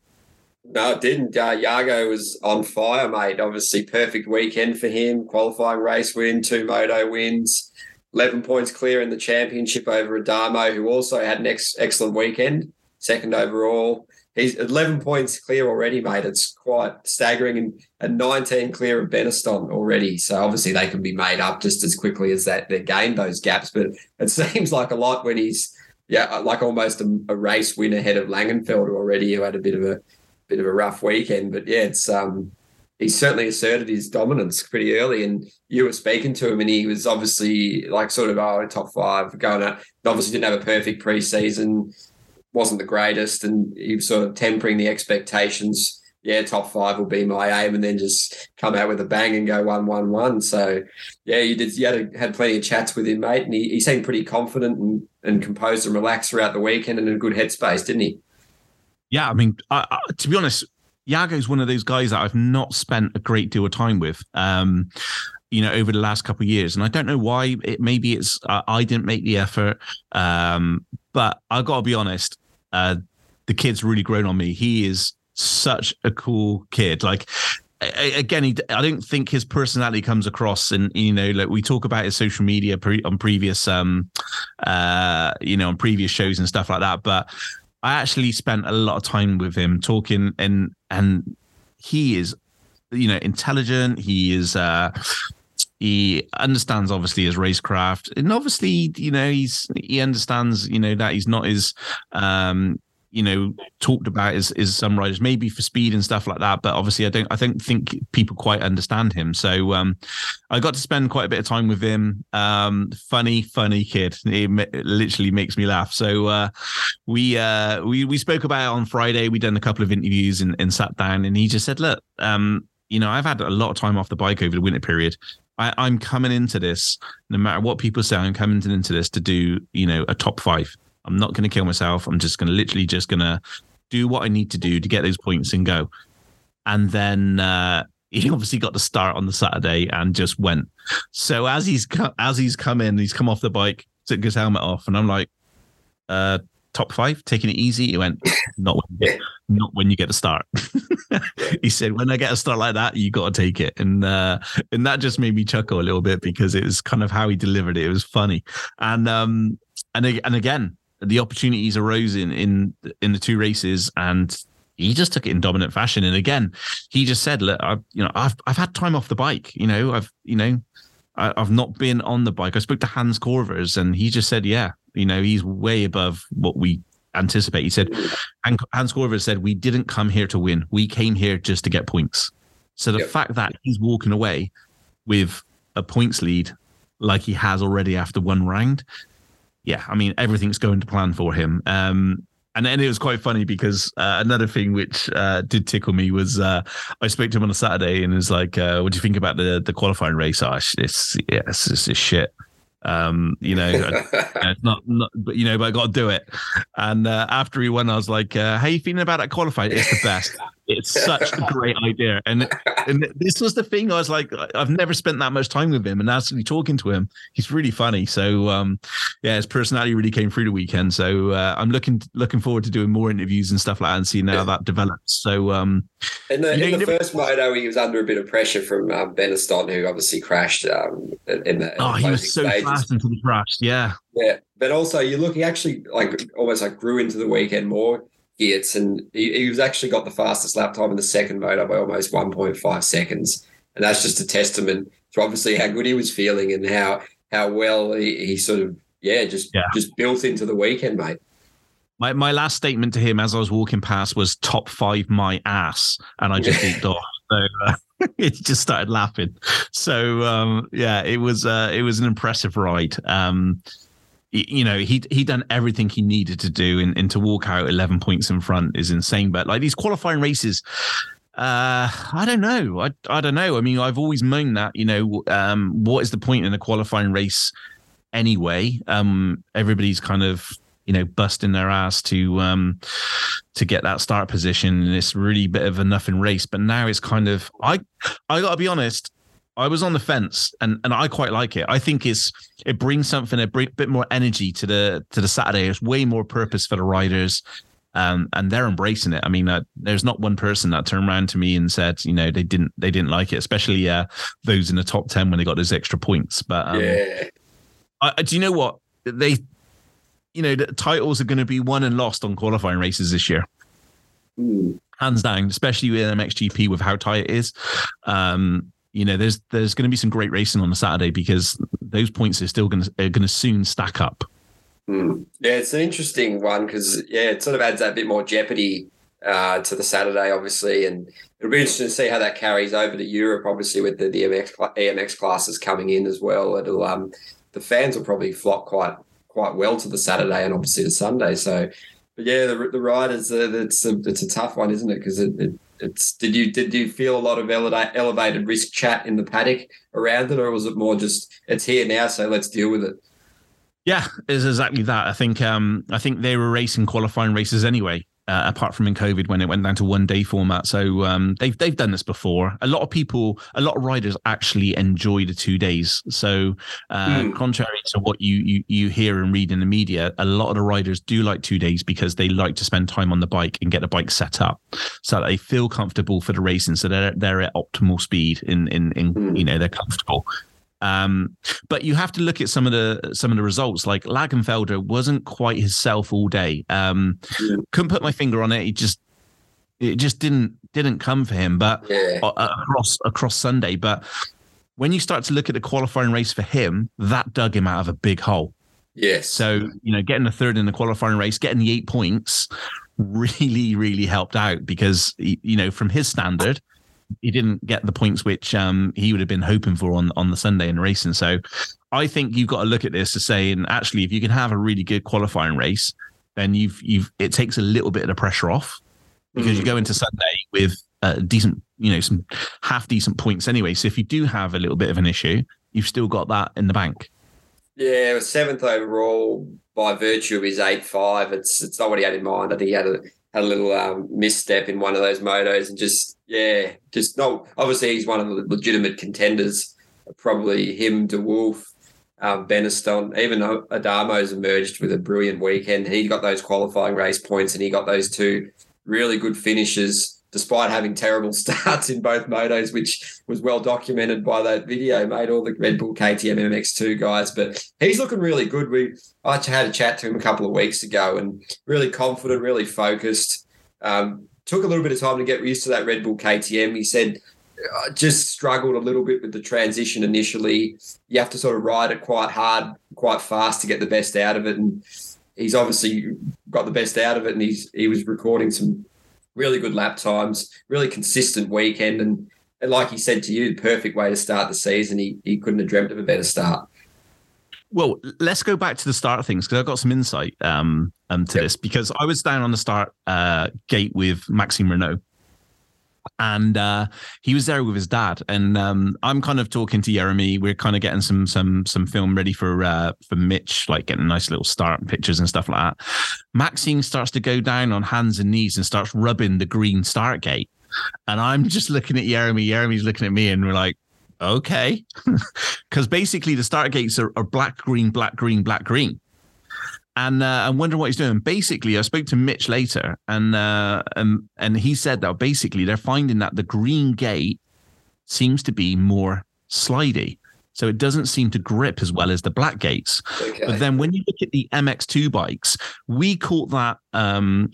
No, it didn't. Uh, Jago was on fire, mate. Obviously, perfect weekend for him. Qualifying race win, two moto wins, 11 points clear in the championship over Adamo, who also had an ex- excellent weekend, second overall. He's 11 points clear already, mate. It's quite staggering, and, and 19 clear of Benistant already. So obviously they can be made up just as quickly as that they gained those gaps. But it <laughs> seems like a lot when he's yeah, like almost a, a race win ahead of Langenfelder already, who had a bit of a bit of a rough weekend. But yeah, it's um he's certainly asserted his dominance pretty early. And you were speaking to him, and he was obviously like sort of oh top five going out. Obviously didn't have a perfect preseason wasn't the greatest, and he was sort of tempering the expectations. Yeah, top five will be my aim, and then just come out with a bang and go one one one. So, yeah, you did. You had a, had plenty of chats with him, mate, and he, he seemed pretty confident and, and composed and relaxed throughout the weekend, and in a good headspace, didn't he? Yeah, I mean, I, I, to be honest, Jago's one of those guys that I've not spent a great deal of time with. Um, you know, over the last couple of years, and I don't know why. It maybe it's uh, I didn't make the effort, um, but I got to be honest. Uh, the kid's really grown on me. He is such a cool kid. Like again, he, I don't think his personality comes across, and you know, like we talk about his social media pre- on previous, um, uh, you know, on previous shows and stuff like that. But I actually spent a lot of time with him talking, and and he is, you know, intelligent. He is. uh he understands obviously his racecraft. And obviously you know he's he understands you know that he's not as um you know talked about as, as some riders maybe for speed and stuff like that. But obviously i don't i don't think people quite understand him. So um i got to spend quite a bit of time with him. Um funny funny kid. He literally makes me laugh. So uh we uh we we spoke about it on friday. We done a couple of interviews and, and sat down and he just said look um you know, I've had a lot of time off the bike over the winter period. I, I'm coming into this, no matter what people say, I'm coming into this to do, you know, a top five. I'm not going to kill myself. I'm just going to literally just going to do what I need to do to get those points and go. And then uh, <laughs> he obviously got the start on the Saturday and just went. So as he's as he's come in, he's come off the bike, took his helmet off, and I'm like, uh, top five, taking it easy. He went, not when you get, not when you get a start. <laughs> he said, when I get a start like that, you got to take it, and uh, and that just made me chuckle a little bit because it was kind of how he delivered it. It was funny, and um and and again, the opportunities arose in in in the two races, and he just took it in dominant fashion. And again, he just said, "Look, I've you know I've I've had time off the bike. You know, I've you know." I've not been on the bike. I spoke to Hans Corvers, and he just said, "Yeah, you know, he's way above what we anticipate. He said, Hans Corver said, we didn't come here to win. We came here just to get points. So the yep. fact that he's walking away with a points lead like he has already after one round, yeah, I mean, everything's going to plan for him. Um, and then it was quite funny because uh, another thing which uh, did tickle me was uh, I spoke to him on a Saturday and was like, uh, "What do you think about the the qualifying race?" Oh, it's yeah, it's, it's, it's shit. Um, you know, <laughs> it's not, not, but you know, but I got to do it. And uh, after he won, I was like, uh, "How you feeling about that qualified? It's the best. It's such a great idea." And and this was the thing. I was like, I've never spent that much time with him, and actually talking to him, he's really funny. So um, yeah, his personality really came through the weekend. So uh, I'm looking looking forward to doing more interviews and stuff like that, and seeing how that develops. So um, in the, in the first moto, he was under a bit of pressure from um, Benistant, who obviously crashed um, in the. Oh, he was so stages. fast into the crash. Yeah. Yeah, but also you look, he actually like almost like grew into the weekend more. Geerts and he, he was actually got the fastest lap time in the second motor by almost 1.5 seconds, and that's just a testament to obviously how good he was feeling and how how well he, he sort of yeah just yeah. just built into the weekend, mate. My my last statement to him as I was walking past was top five my ass, and I just beeped off. So uh, <laughs> he just started laughing. So um, yeah, it was uh, it was an impressive ride. Um, you know he he done everything he needed to do and, and to walk out 11 points in front is insane. But like these qualifying races uh i don't know. I i don't know. I mean i've always moaned that you know um what is the point in a qualifying race anyway? Um everybody's kind of you know busting their ass to um to get that start position. And it's really bit of a nothing race. But now it's kind of i i gotta be honest I was on the fence, and and I quite like it. I think it's it brings something a bit more energy to the to the Saturday. It's way more purpose for the riders, um, and they're embracing it. I mean, uh, there's not one person that turned around to me and said, you know, they didn't they didn't like it, especially uh, those in the top ten when they got those extra points. But um, yeah, I, do you know what they? You know, the titles are going to be won and lost on qualifying races this year. Mm. Hands down, especially with MXGP with how tight it is. Um, you know, there's there's going to be some great racing on the Saturday because those points are still going to are going to soon stack up. Mm. Yeah, it's an interesting one because yeah, it sort of adds that bit more jeopardy uh, to the Saturday, obviously, and it'll be interesting to see how that carries over to Europe, obviously, with the, the EMX, EMX classes coming in as well. It'll um, the fans will probably flock quite quite well to the Saturday and obviously the Sunday. So, but yeah, the, the riders, uh, it's a it's a tough one, isn't it? Because it, it it's did you did you feel a lot of elevated risk chat in the paddock around it, or was it more just it's here now, so let's deal with it? Yeah, it's exactly that. I think um, I think they were racing qualifying races anyway uh, apart from in COVID when it went down to one day format. So um, they've they've done this before. A lot of people, a lot of riders actually enjoy the two days. So uh, mm. contrary to what you, you you hear and read in the media, a lot of the riders do like two days because they like to spend time on the bike and get the bike set up so that they feel comfortable for the racing. So they're they're at optimal speed in in in mm. you know they're comfortable. Um, but you have to look at some of the some of the results. Like Langenfelder wasn't quite himself all day. Um, yeah. Couldn't put my finger on it. He just it just didn't didn't come for him. But yeah. across across Sunday, but when you start to look at the qualifying race for him, that dug him out of a big hole. Yes. So you know, getting a third in the qualifying race, getting the eight points, really really helped out because you know from his standard he didn't get the points which um, he would have been hoping for on on the Sunday in racing. So I think you've got to look at this to say, and actually, if you can have a really good qualifying race, then you've you've it takes a little bit of the pressure off because mm. you go into Sunday with a decent, you know, some half decent points anyway. So if you do have a little bit of an issue, you've still got that in the bank. Yeah, seventh overall by virtue of his eight five. It's it's not what he had in mind. I think he had a had a little um, misstep in one of those motos and just yeah, just not. Obviously, he's one of the legitimate contenders. Probably him, De Wolf, um, Benistant, even Adamo's emerged with a brilliant weekend. He got those qualifying race points and he got those two really good finishes despite having terrible <laughs> starts in both motos, which was well documented by that video, made all the Red Bull KTM MX2 guys. But he's looking really good. We I had a chat to him a couple of weeks ago and really confident, really focused. Um, took a little bit of time to get used to that Red Bull KTM. He said I just struggled a little bit with the transition initially. You have to sort of ride it quite hard, quite fast to get the best out of it. And he's obviously got the best out of it. And he's he was recording some really good lap times, really consistent weekend, and, and like he said to you, the perfect way to start the season. He he couldn't have dreamt of a better start. Well, let's go back to the start of things because I've got some insight um, um to yep. this because I was down on the start uh, gate with Maxime Renaux and uh, he was there with his dad. And um, I'm kind of talking to Jeremy. We're kind of getting some some some film ready for uh, for Mitch, like getting nice little start pictures and stuff like that. Maxime starts to go down on hands and knees and starts rubbing the green start gate. And I'm just looking at Jeremy. Jeremy's looking at me, and we're like, okay, <laughs> because basically the start gates are, are black, green, black, green, black, green and uh, I'm wondering what he's doing. Basically, I spoke to Mitch later, and uh, and and he said that basically they're finding that the green gate seems to be more slidey, so it doesn't seem to grip as well as the black gates. Okay. But then when you look at the MX2 bikes, we caught that. Um,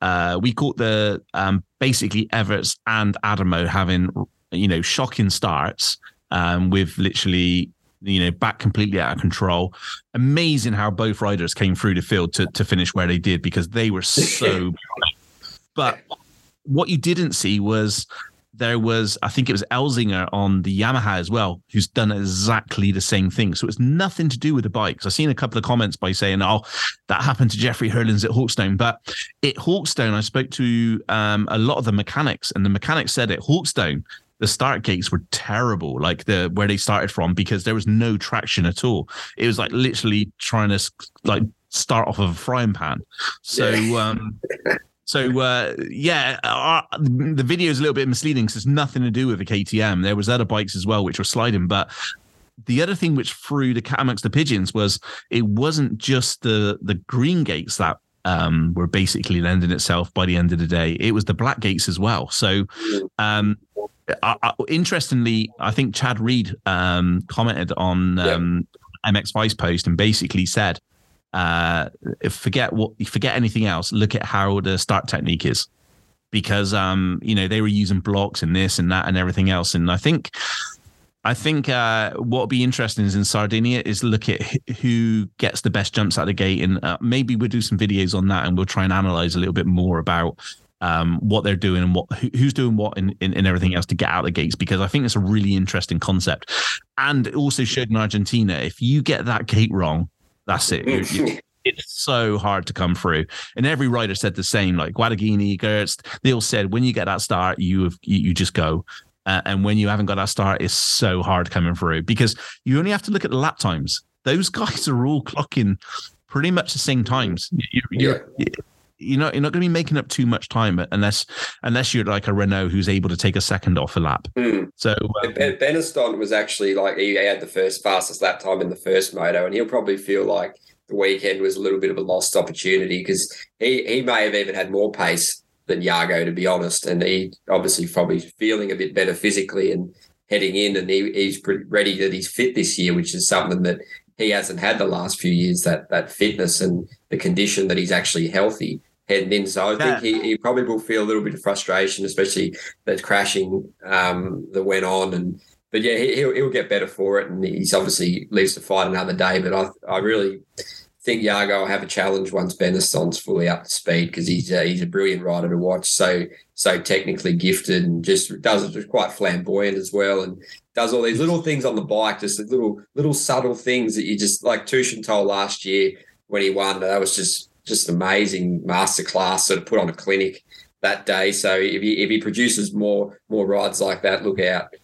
uh, we caught the um, basically Everts and Adamo having you know shocking starts um, with literally you know, back completely out of control. Amazing how both riders came through the field to, to finish where they did because they were so. <laughs> but what you didn't see was there was, I think it was Elzinga on the Yamaha as well, who's done exactly the same thing. So it's nothing to do with the bikes. I've seen a couple of comments by saying, "Oh, that happened to Jeffrey Herlings at Hawkstone," but at Hawkstone, I spoke to um, a lot of the mechanics, and the mechanics said at Hawkstone the start gates were terrible, like the where they started from, because there was no traction at all. It was like literally trying to like start off of a frying pan. So <laughs> um so uh, yeah, our, the video is a little bit misleading because it's nothing to do with the KTM. There was other bikes as well which were sliding, but the other thing which threw the cat amongst the pigeons was it wasn't just the the green gates that um, were basically lending itself by the end of the day. It was the black gates as well. So um, I, I, interestingly, I think Chad Reed um, commented on um, MX Vice post and basically said uh, forget what forget anything else. Look at how the start technique is, because um, you know they were using blocks and this and that and everything else. And I think, I think uh, what would be interesting is in Sardinia is look at who gets the best jumps out of the gate, and uh, maybe we'll do some videos on that, and we'll try and analyze a little bit more about um, what they're doing and what who's doing what in, in, in, everything else to get out the gates because I think it's a really interesting concept. And it also showed in Argentina, if you get that gate wrong, that's it. You're, you're, <laughs> it's so hard to come through. And every rider said the same, like Guadagnini, Geerts, they all said when you get that start, you have, you, you just go. Uh, and when you haven't got that start, it's so hard coming through because you only have to look at the lap times. Those guys are all clocking pretty much the same times. You, you're, yeah. You're not you're not going to be making up too much time unless unless you're like a Renaux who's able to take a second off a lap. Mm. So um, ben, Benistant was actually like he had the first fastest lap time in the first moto, and he'll probably feel like the weekend was a little bit of a lost opportunity because he, he may have even had more pace than Jago to be honest. And he obviously probably feeling a bit better physically and heading in. And he, he's ready that he's fit this year, which is something that he hasn't had the last few years, that that fitness and the condition that he's actually healthy heading in. So I yeah. think he, he probably will feel a little bit of frustration, especially that crashing um, that went on. And but yeah, he, will he'll get better for it, and he's obviously lives to fight another day. But I I really think Jago will have a challenge once Benistant's fully up to speed because he's a, he's a brilliant rider to watch. So so technically gifted and just does it quite flamboyant as well, and does all these little things on the bike, just little little subtle things that you just like Tushin told last year when he won. That was just just an amazing masterclass. Sort of put on a clinic that day. So if he if he produces more more rides like that, look out.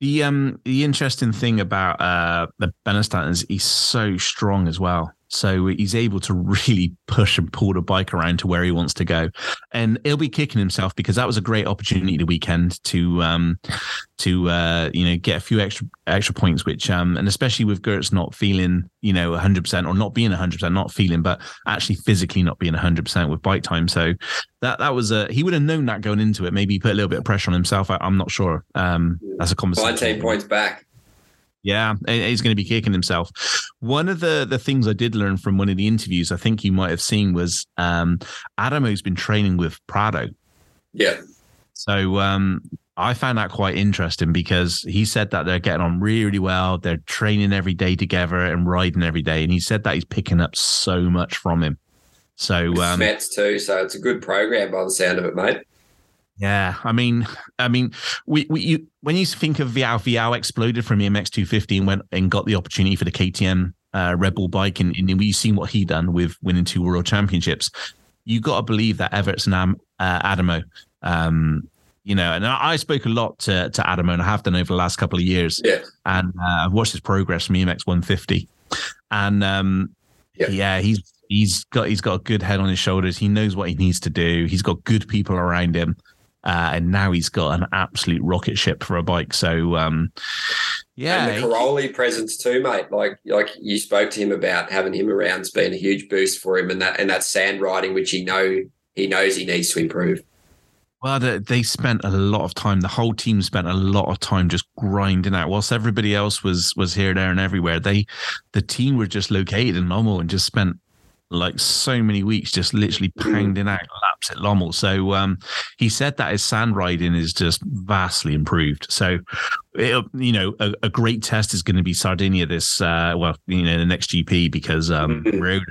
The um the interesting thing about uh the Benistant is he's so strong as well. So he's able to <laughs> really push and pull the bike around to where he wants to go, and he'll be kicking himself because that was a great opportunity the weekend to um, to uh, you know get a few extra extra points. Which um, and especially with Geerts not feeling you know 100 percent or not being 100 percent, not feeling, but actually physically not being 100 percent with bike time. So that that was a he would have known that going into it. Maybe put a little bit of pressure on himself. I, am not sure. Um, that's a conversation. 19 points back. Yeah, he's going to be kicking himself. One of the the things I did learn from one of the interviews, I think you might have seen, was um, Adamo's been training with Prado. Yeah. So um, I found that quite interesting because he said that they're getting on really, well. They're training every day together and riding every day, and he said that he's picking up so much from him. So um, Mets too. So it's a good program by the sound of it, mate. Yeah, I mean, I mean, we, we you, when you think of Vialle, Vialle exploded from the MX 250 and went and got the opportunity for the KTM uh, Red Bull bike, and, and we've seen what he done with winning two world championships. You got to believe that Everts and um, uh, Adamo, um, you know, and I, I, spoke a lot to to Adamo, and I have done over the last couple of years. Yeah, and uh, I've watched his progress from EMX 150, and um, yeah. yeah, he's he's got he's got a good head on his shoulders. He knows what he needs to do. He's got good people around him. Uh, and now he's got an absolute rocket ship for a bike. So, um, yeah, and the Cairoli presence too, mate. Like, like you spoke to him about having him around's been a huge boost for him, and that and that sand riding, which he know he knows he needs to improve. Well, they spent a lot of time. The whole team spent a lot of time just grinding out. Whilst everybody else was was here, there, and everywhere, they the team were just located in Lommel and just spent like so many weeks, just literally Mm. pounding out laps at Lommel. So um, he said that his sand riding is just vastly improved. So, it, you know, a, a great test is going to be Sardinia this, uh, well, you know, the next GP because um, Mhm. road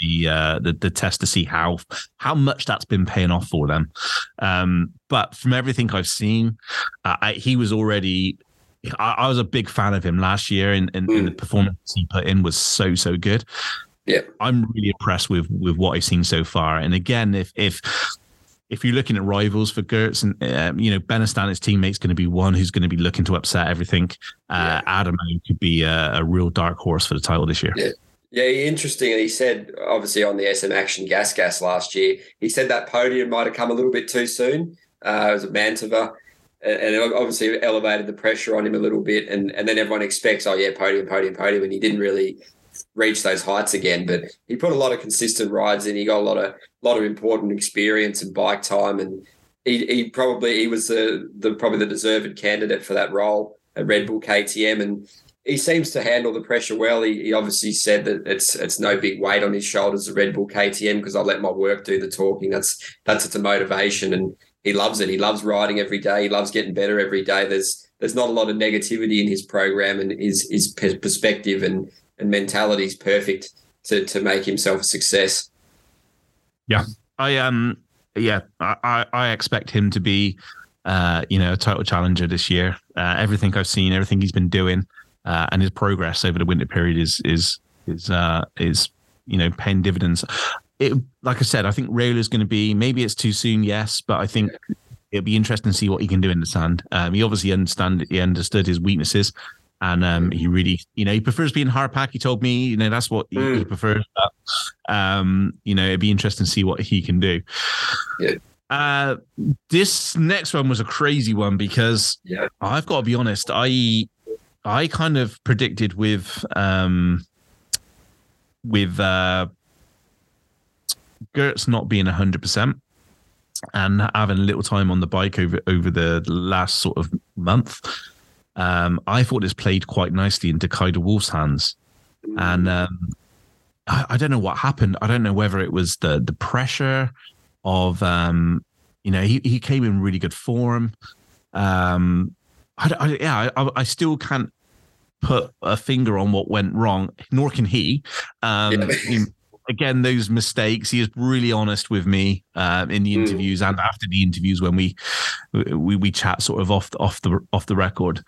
the, uh, the the test to see how how much that's been paying off for them. Um, but from everything I've seen, uh, I, he was already. I, was a big fan of him last year, and, and, and the performance he put in was so so good. Yeah. I'm really impressed with with what I've seen so far. And again, if if if you're looking at rivals for Geerts and um, you know Benistant, his teammate's going to be one who's going to be looking to upset everything. Uh, Adamo could be a, a real dark horse for the title this year. Yeah. Yeah, interesting. And he said, obviously, on the SM Action Gas Gas last year, he said that podium might have come a little bit too soon. Uh, it was a Mantova. And and it obviously elevated the pressure on him a little bit. And, and then everyone expects, oh, yeah, podium, podium, podium. And he didn't really reach those heights again. But he put a lot of consistent rides in. He got a lot of lot of important experience and bike time. And he, he probably he was the, the probably the deserved candidate for that role at Red Bull KTM. And he seems to handle the pressure well. He, he obviously said that it's it's no big weight on his shoulders, at Red Bull KTM, because I let my work do the talking. That's that's it's a motivation, and he loves it. He loves riding every day. He loves getting better every day. There's there's not a lot of negativity in his program, and his his perspective and and mentality is perfect to to make himself a success. Yeah, I um, yeah, I I, expect him to be, uh, you know, a title challenger this year. Uh, everything I've seen, everything he's been doing, uh, and his progress over the winter period is is is uh is you know paying dividends. It like I said, I think Rail is going to be maybe it's too soon, yes, but I think it'll be interesting to see what he can do in the sand. Um, he obviously understand he understood his weaknesses. And um, he really, you know, he prefers being hard pack. He told me, you know, that's what he, he Mm. prefers. But, um, you know, it'd be interesting to see what he can do. Yeah. Uh, this next one was a crazy one because Yeah. I've got to be honest. I I kind of predicted with um with uh Geerts not being hundred percent and having a little time on the bike over over the last sort of month. Um, I thought this played quite nicely into Kay de Wolf's hands, and um, I, I don't know what happened. I don't know whether it was the the pressure of um, you know he he came in really good form. Um, I, I yeah I, I still can't put a finger on what went wrong, nor can he. Um, Yeah. Again, those mistakes. He is really honest with me uh, in the Mm. interviews and after the interviews when we we we chat sort of off the, off the off the record.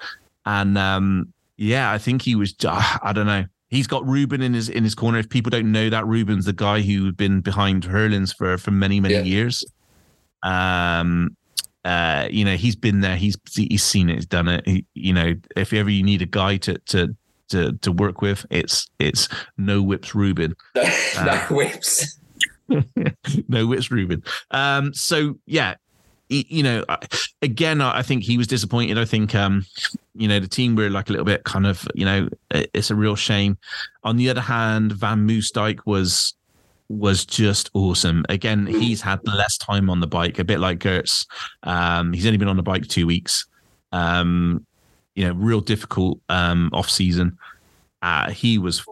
And um, yeah, I think he was. ah, I don't know. He's got Ruben in his in his corner. If people don't know that, Ruben's the guy who's been behind Herlings for for many many Yeah. years. Um, uh, you know, he's been there. He's he's seen it. He's done it. He, you know, if ever you need a guy to to to to work with, it's it's no whips Ruben. <laughs> no, Uh, no whips. <laughs> no whips Ruben. Um, so yeah, you know, again, I I think he was disappointed. I think, um, you know, the team were like a little bit kind of, you know, it's a real shame. On the other hand, Van Moosdijk was was just awesome. Again, he's had less time on the bike, a bit like Geerts. Um, he's only been on the bike two weeks. Um, you know, real difficult um off season. Uh, he was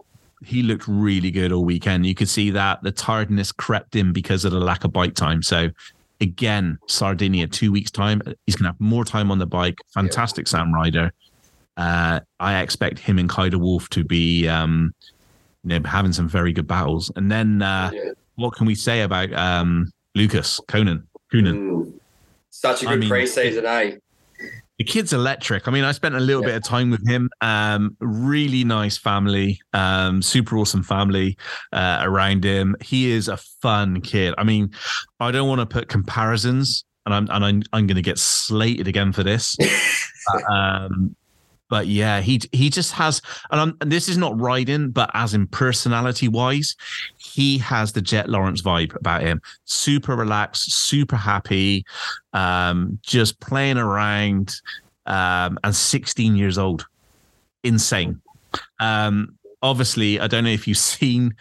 he looked really good all weekend. You could see that the tiredness crept in because of the lack of bike time. So again, Sardinia, two weeks time, he's gonna have more time on the bike. Fantastic Sam rider. Uh, I expect him and Kay de Wolf to be um, you know, having some very good battles. And then uh, Yeah. what can we say about um, Lucas Coenen? Coenen. Mm. Such a good mean- preseason, eh? The kid's electric. I mean, I spent a little Yeah. bit of time with him. Um, really nice family, um, super awesome family uh, around him. He is a fun kid. I mean, I don't want to put comparisons, and I'm and I'm, I'm going to get slated again for this. <laughs> Um, but yeah, he he just has, and, I'm, and this is not riding, but as in personality wise, he has the Jett Lawrence vibe about him. Super relaxed, super happy, um, just playing around, um, and 16 years old, insane. Um, obviously, I don't know if you've <laughs> seen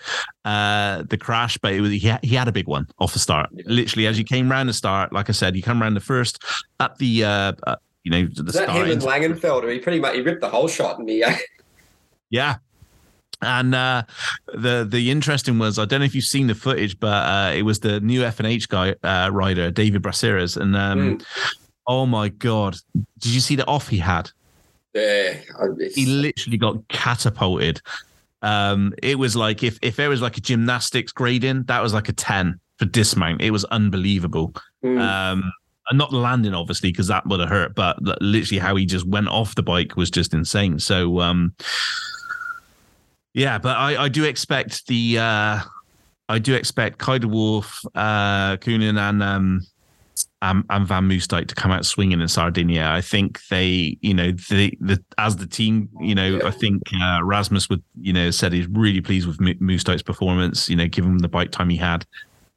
uh, the crash, but it was he had, he had a big one off the start. Literally, as you came round the start, like I said, you come round the first at the uh, uh, you know the that him and Langenfelder? He pretty much he ripped the whole shot in the. Uh, <laughs> Yeah. And uh, the the interesting was I don't know if you've seen the footage, but uh, it was the new F and H guy uh, rider David Braceras, and um, mm. oh my god, did you see the off he had? Yeah, he literally got catapulted. Um, it was like if if there was like a gymnastics grading, that was like a ten for dismount. It was unbelievable. Mm. Um, not the landing obviously because that would have hurt, but literally how he just went off the bike was just insane. So um, yeah, but I, I do expect the uh, I do expect Kay de Wolf, uh, Coenen, and um, and, and Van Moosdijk to come out swinging in Sardinia. I think they, you know, the, the as the team, you know, yeah. I think uh, Rasmus would, you know, said he's really pleased with Moosdijk's performance. You know, given the bike time he had.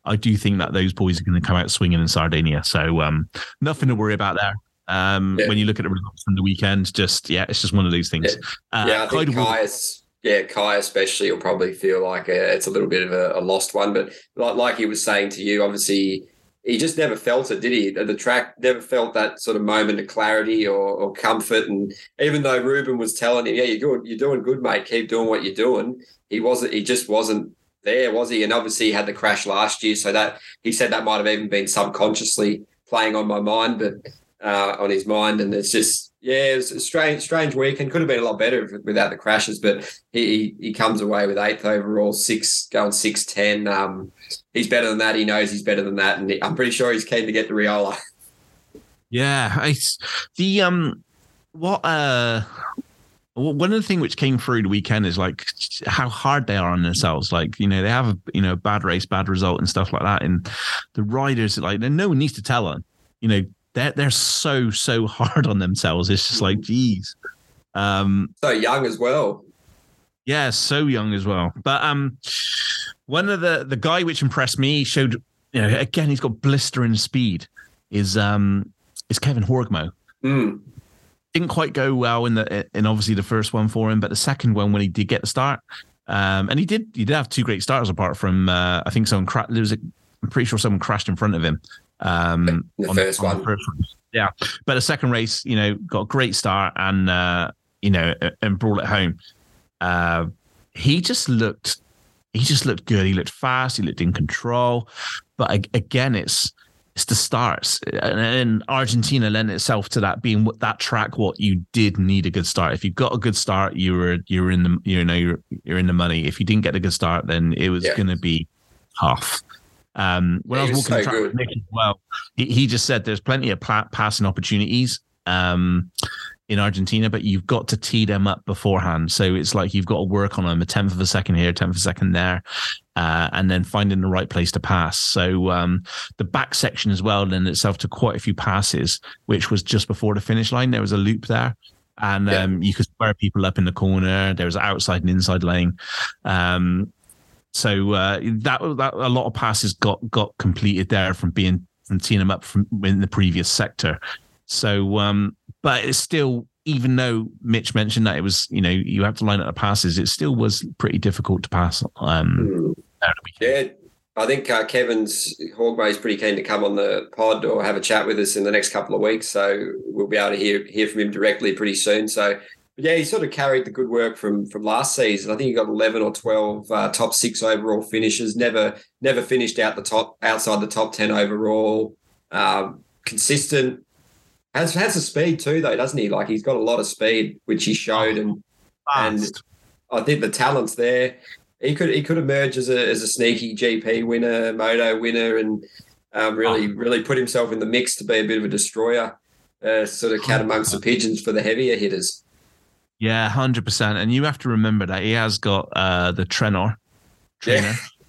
I do think that those boys are going to come out swinging in Sardinia. So um, nothing to worry about there. Um, yeah. When you look at the results from the weekend, just yeah, it's just one of those things. Yeah, uh, yeah I think Kay's, yeah, Kay especially will probably feel like a, it's a little bit of a, a, lost one. But like, like he was saying to you, obviously he just never felt it, did he? The track never felt that sort of moment of clarity or, or comfort. And even though Ruben was telling him, "Yeah, you're good, you're doing good, mate. Keep doing what you're doing," he wasn't. He just wasn't there, was he? And obviously, he had the crash last year, so that he said that might have even been subconsciously playing on my mind, but uh, on his mind. And it's just, yeah, it's a strange, strange weekend. Could have been a lot better without the crashes, but he he comes away with eighth overall, six going six ten. Um, he's better than that. He knows he's better than that, and I'm pretty sure he's keen to get the Riola. Yeah, it's the um, what uh one of the things which came through the weekend is like how hard they are on themselves. Like, you know, they have a you know bad race, bad result, and stuff like that. And the riders, like, no one needs to tell them. You know, they're they're so so <laughs> hard on themselves. It's just like, geez. Um, so young as well. Yeah, so young as well. But um, one of the the guy which impressed me showed, you know, again he's got blistering speed. Is um is Kevin Horgmo. Mm didn't quite go well in the in obviously the first one for him, but the second one when he did get the start, um, and he did he did have two great starters apart from uh, I think someone cra- there was a, I'm pretty sure someone crashed in front of him. Um, the on, first on one, the first one. yeah. But the second race, you know, got a great start and uh, you know and brought it home. Uh, he just looked he just looked good. He looked fast. He looked in control. But again, it's it's the starts and, Argentina lent itself to that being that track what you did need a good start. If you got a good start you were you were in the you know you're, you're in the money. If you didn't get a good start then it was yeah. going to be tough. Um when yeah, I was walking so the track with Nick as well he, he just said there's plenty of passing opportunities um in Argentina, but you've got to tee them up beforehand. So it's like you've got to work on them a tenth of a second here, a tenth of a second there, uh, and then finding the right place to pass. So um, the back section as well lent itself to quite a few passes, which was just before the finish line. There was a loop there. And um, you could square people up in the corner. There was outside and inside lane. Um, so uh, that that a lot of passes got got completed there from being from teeing them up from in the previous sector. So um, but it's still even though Mitch mentioned that it was, you know, you have to line up the passes, it still was pretty difficult to pass. Um, mm. Yeah, I think uh, Kevin Horgmo is pretty keen to come on the pod or have a chat with us in the next couple of weeks. So we'll be able to hear hear from him directly pretty soon. So yeah, he sort of carried the good work from from last season. I think he got eleven or twelve uh, top six overall finishes. Never never finished out the top outside the top ten overall. Um, consistent has has the speed too, though, doesn't he? Like he's got a lot of speed, which he showed, and and I think the talent's there. He could he could emerge as a as a sneaky GP winner, moto winner, and um, really oh. really put himself in the mix to be a bit of a destroyer, uh, sort of cat amongst the pigeons for the heavier hitters. Yeah, hundred percent. And you have to remember that he has got uh, the trainer, trainer. <laughs> Yeah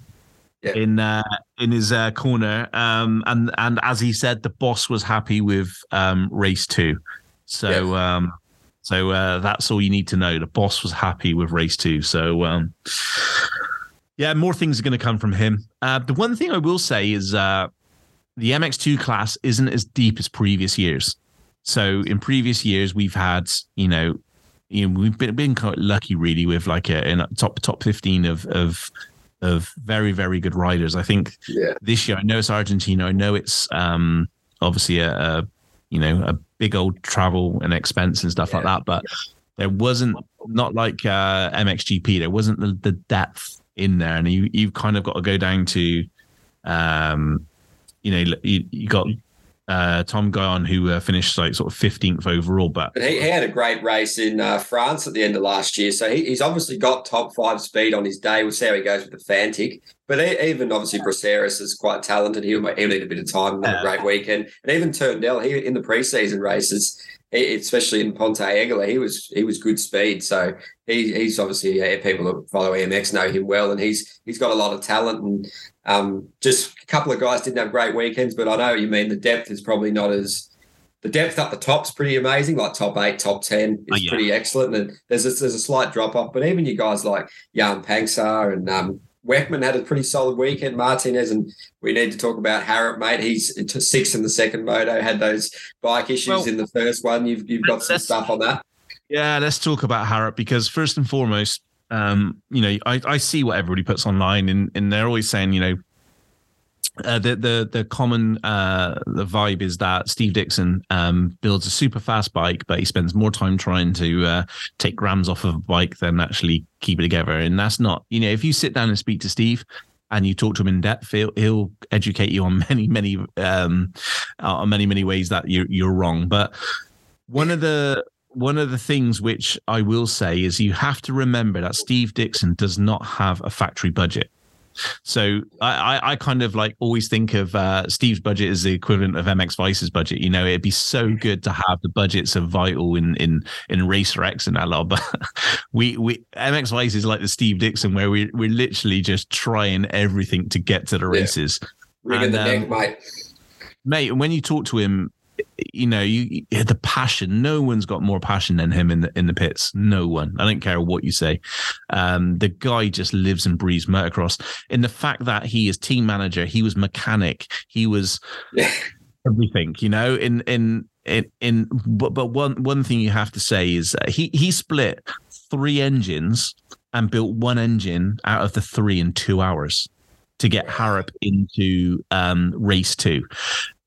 yeah. in uh, in his uh, corner. Um, and and as he said, the boss was happy with um, race two. So um, so uh, that's all you need to know. The boss was happy with race two. So um, yeah, more things are going to come from him. Uh, the one thing I will say is uh, the MX2 class isn't as deep as previous years. So in previous years, we've had you know. You know, we've been, been quite lucky, really, with like a, a top top fifteen of of of very very good riders. I think yeah. this year I know it's Argentina. I know it's um, obviously a, a, you know a big old travel and expense and stuff yeah. like that. But there wasn't not like uh, MXGP. There wasn't the, the depth in there, and you you've kind of got to go down to, um, you know, you, you got uh, Tom Guyon, who uh, finished like sort of 15th overall. But, but he, he, had a great race in uh, France at the end of last year. So he, he's obviously got top five speed on his day. We'll see how he goes with the Fantic. But he, even obviously Braceras is quite talented. He'll, he'll need a bit of time. Have a great weekend. And even Turndell, he in the preseason races, especially in Ponte Egola, he was he was good speed. So he, he's obviously yeah, people that follow EMX know him well, and he's he's got a lot of talent. And um, just a couple of guys didn't have great weekends, but I know what you mean. The depth is probably not as the depth up the top's pretty amazing. Like top eight, top ten is oh, yeah. pretty excellent. And there's a, there's a slight drop off, but even you guys like Jan Pancar and um, Weckman had a pretty solid weekend. Martinez, and we need to talk about Haarup, mate. He's six in the second moto, had those bike issues well, in the first one. You've, you've got some stuff on that. Yeah, let's talk about Haarup because first and foremost, um, you know, I, I see what everybody puts online and, and they're always saying, you know, uh, the the the common uh, the vibe is that Steve Dixon um, builds a super fast bike, but he spends more time trying to uh, take grams off of a bike than actually keep it together. And that's not, you know, if you sit down and speak to Steve and you talk to him in depth, he'll, he'll educate you on <laughs> many many um, on many many ways that you're you're wrong. But one of the one of the things which I will say is you have to remember that Steve Dixon does not have a factory budget. So I, I kind of like always think of uh, Steve's budget as the equivalent of MX Vice's budget. You know, it'd be so good to have the budgets of Vital in in in Racer X and that lot. <laughs> But we we MX Vice is like the Steve Dixon where we we're literally just trying everything to get to the races. Yeah. and, the um, neck, mate. Mate, when you talk to him, you know, you the passion. No one's got more passion than him in the in the pits. No one. I don't care what you say. Um, the guy just lives and breathes motocross. In the fact that he is team manager, he was mechanic, he was <laughs> everything. You know, in in in in. But but one one thing you have to say is he he split three engines and built one engine out of the three in two hours to get Haarup into um, race two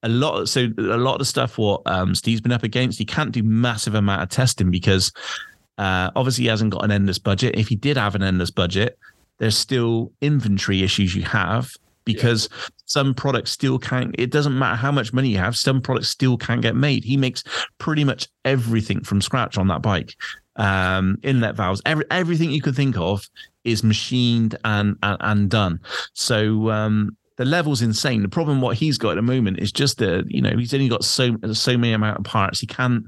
a lot. So a lot of the stuff what um, Steve's been up against, he can't do massive amount of testing because uh, obviously he hasn't got an endless budget. If he did have an endless budget, there's still inventory issues you have because yeah. some products still can't it doesn't matter how much money you have some products still can't get made he makes pretty much everything from scratch on that bike um inlet valves every, everything you could think of is machined and and, and done so um the level's insane. The problem what he's got at the moment is just that you know he's only got so so many amount of parts. He can't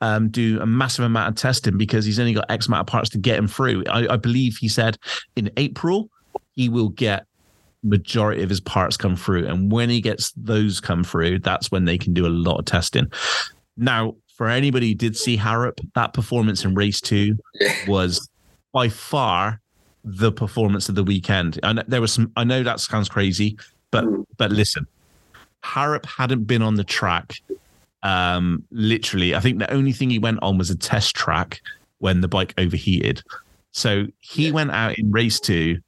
um, do a massive amount of testing because he's only got X amount of parts to get him through. I, I believe he said in April he will get majority of his parts come through, and when he gets those come through, that's when they can do a lot of testing. Now, for anybody who did see Haarup, that performance in race two was by far the performance of the weekend. And there was some. I know that sounds crazy, but mm. but listen, Haarup hadn't been on the track. Um, literally, I think the only thing he went on was a test track when the bike overheated. So he yeah. went out in race two,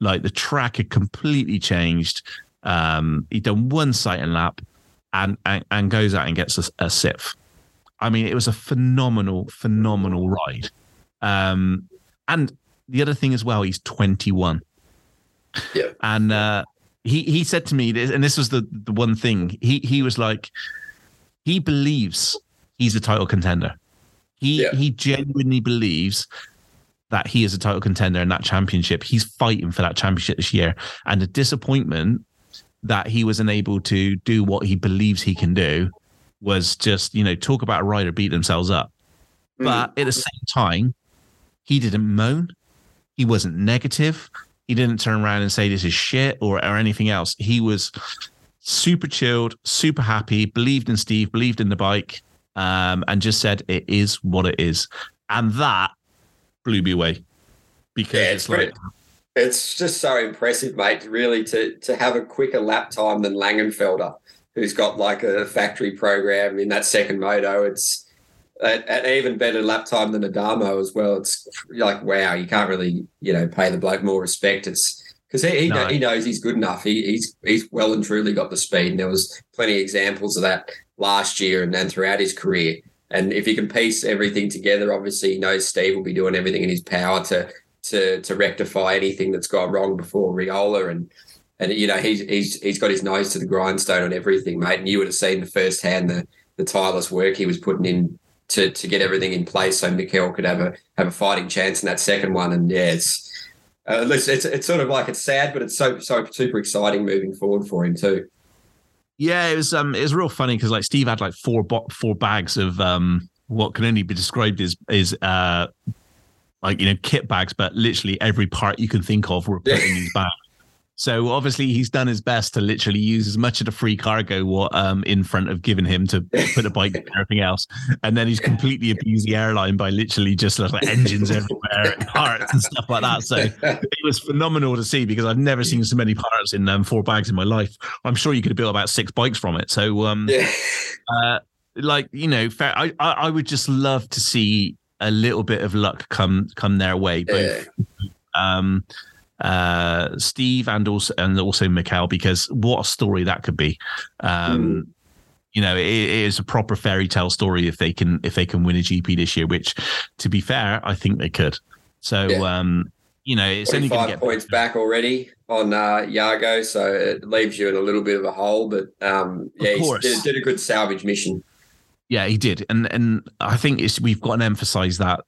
like the track had completely changed. Um, he'd done one sighting lap and, and, and goes out and gets a, a SIF. I mean, it was a phenomenal, phenomenal ride. Um, and the other thing as well, he's 21. Yeah. And uh, he he said to me, and this was the the one thing he he was like, he believes he's a title contender. He yeah. he genuinely believes that he is a title contender in that championship. He's fighting for that championship this year, and the disappointment that he was unable to do what he believes he can do was just you know talk about a rider beat themselves up. Mm. But at the same time, he didn't moan. He wasn't negative. He didn't turn around and say this is shit or, or anything else. He was super chilled, super happy, believed in Steve, believed in the bike, um, and just said it is what it is. And that blew me away because yeah, it's, it's like. It's just so impressive, mate, really, to to have a quicker lap time than Langenfelder, who's got like a factory program in that second moto. It's an even better lap time than Adamo as well. It's like wow, you can't really you know pay the bloke more respect. It's because he he, no. he, knows he's good enough. He, he's he's well and truly got the speed. And there was plenty of examples of that last year and then throughout his career. and if he can piece everything together, obviously he knows Steve will be doing everything in his power to to to rectify anything that's gone wrong before Riola and and you know he's he's he's got his nose to the grindstone on everything, mate. And you would have seen the first hand the the tireless work he was putting in to to get everything in place so Mikkel could have a have a fighting chance in that second one. And yeah, it's uh, it's, it's it's sort of like it's sad, but it's so so super exciting moving forward for him too. Yeah, it was um it was real funny because like Steve had like four bo- four bags of um what can only be described as is uh like you know kit bags, but literally every part you can think of were put in <laughs> his bag. So obviously he's done his best to literally use as much of the free cargo what um in front of giving him to put a bike <laughs> and everything else. And then he's completely abused the airline by literally just like engines everywhere and parts and stuff like that. So it was phenomenal to see because I've never seen so many parts in um, four bags in my life. I'm sure you could have built about six bikes from it. So um yeah. uh like you know fair I, I I would just love to see a little bit of luck come come their way both Yeah. um uh Steve and also and also Mikkel because what a story that could be um you know it, it is a proper fairy tale story if they can if they can win a GP this year which to be fair I think they could so Yeah. um you know it's only Five get points back already on uh, Jago, so it leaves you in a little bit of a hole. But um, yeah, he did, did a good salvage mission. Yeah, he did, and and I think it's we've got to emphasize that.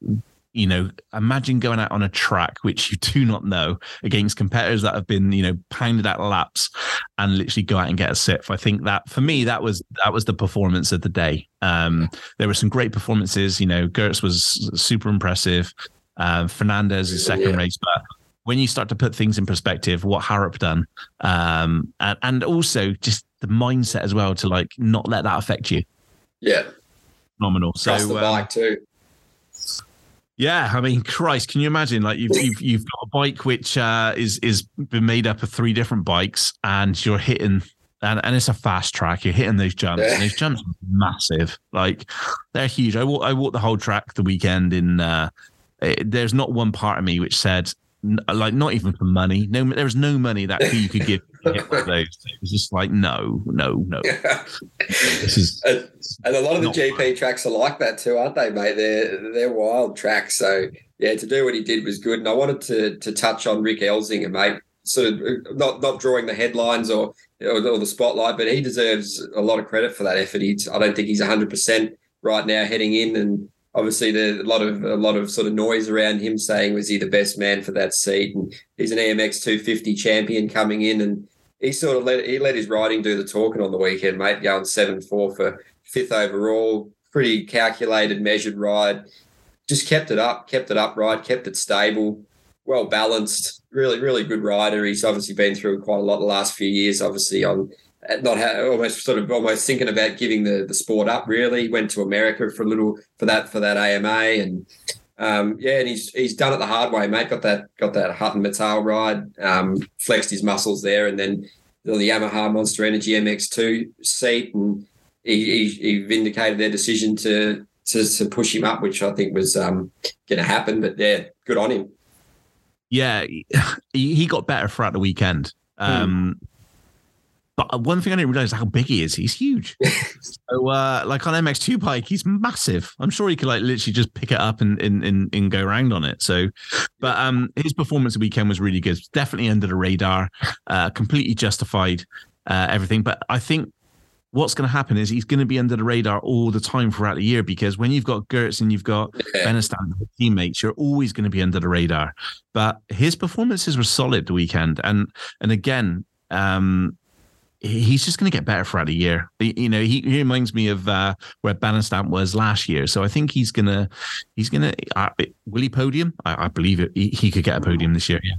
You know, imagine going out on a track which you <laughs> do not know against competitors that have been, you know, pounded at laps, and literally go out and get a sip. I think that for me, that was that was the performance of the day. Um, there were some great performances. You know, Geerts was super impressive. Uh, Fernandez is second Yeah. race, but when you start to put things in perspective, what Haarup done, um, and, and also just the mindset as well to like not let that affect you. Yeah, Phenomenal. so the um, bike too. Yeah, I mean, Christ, can you imagine? Like you've you've you've got a bike which uh, is is been made up of three different bikes, and you're hitting, and, and it's a fast track. You're hitting those jumps, and those <laughs> jumps are massive. Like they're huge. I walked I walked the whole track the weekend. In uh, it, there's not one part of me which said, n- like, not even for money. No, there was no money that you could give <laughs> <laughs> hit one of those. It was just like, no, no, no. This is <laughs> and, and a lot of the GP tracks are like that too, aren't they, mate? They're they're wild tracks. So yeah, to do what he did was good. And I wanted to to touch on Rick Elzinga, mate. Sort of not not drawing the headlines or or, or the spotlight, but he deserves a lot of credit for that effort. He's, I don't think he's hundred percent right now heading in, and obviously there's a lot of a lot of sort of noise around him saying was he the best man for that seat, and he's an EMX 250 champion coming in, and he sort of let he let his riding do the talking on the weekend, mate, going seven four for fifth overall. Pretty calculated, measured ride. Just kept it up, kept it upright, kept it stable, well balanced. Really, really good rider. He's obviously been through quite a lot the last few years. Obviously on not ha- almost sort of almost thinking about giving the the sport up. Really went to America for a little for that for that AMA and. Um, yeah, and he's he's done it the hard way, mate. Got that got that Hutten Metaal ride, um, flexed his muscles there, and then the Yamaha Monster Energy MX2 seat, and he, he, he vindicated their decision to, to to push him up, which I think was um, going to happen. But yeah, good on him. yeah, <laughs> he, got better throughout the weekend. Um, But one thing I didn't realize is how big he is. He's huge. <laughs> so, uh, like on MX2 bike, he's massive. I'm sure he could like literally just pick it up and and, and, and go around on it. So, but um, his performance the weekend was really good. Definitely under the radar. Uh, completely justified uh, everything. But I think what's going to happen is he's going to be under the radar all the time throughout the year because when you've got Geerts and you've got Yeah. Benistant teammates, you're always going to be under the radar. But his performances were solid the weekend, and and again, um, he's just going to get better throughout the year. You know, he, he reminds me of uh, where Benistant was last year. So I think he's gonna he's gonna uh, will he podium? I, I believe it. He, he could get a podium this year. Yeah.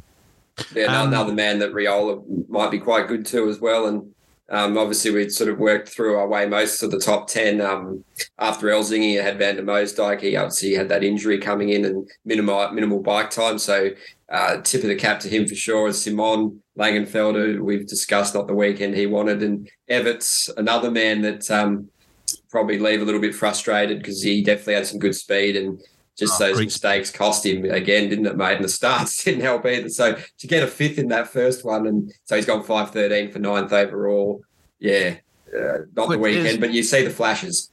Yeah, Um, another man that Riola might be quite good to as well. And um, obviously, we'd sort of worked through our way most of the top 10. Um, after Elzinga had Van der Moosdijk, he obviously had that injury coming in and minimal, minimal bike time. So, uh, tip of the cap to him for sure is Simon Langenfelder. We've discussed not the weekend he wanted. And Everts, another man that um, probably leave a little bit frustrated because he definitely had some good speed and just Oh, those great. mistakes cost him again, didn't it, mate? And the starts <laughs> didn't help either. So to get a fifth in that first one, and so he's gone five thirteen for ninth overall. Yeah, uh, not the weekend, is- but you see the flashes.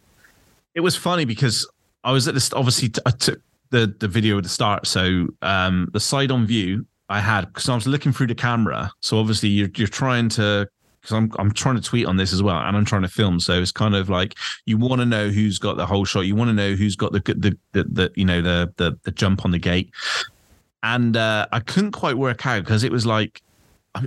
it was funny because I was at this. Obviously, I took the the video at the start, so um, the side on view I had because I was looking through the camera. So obviously, you're you're trying to because I'm I'm trying to tweet on this as well, and I'm trying to film. So it's kind of like you want to know who's got the whole shot. You want to know who's got the the the, the you know the, the the jump on the gate. And uh, I couldn't quite work out because it was like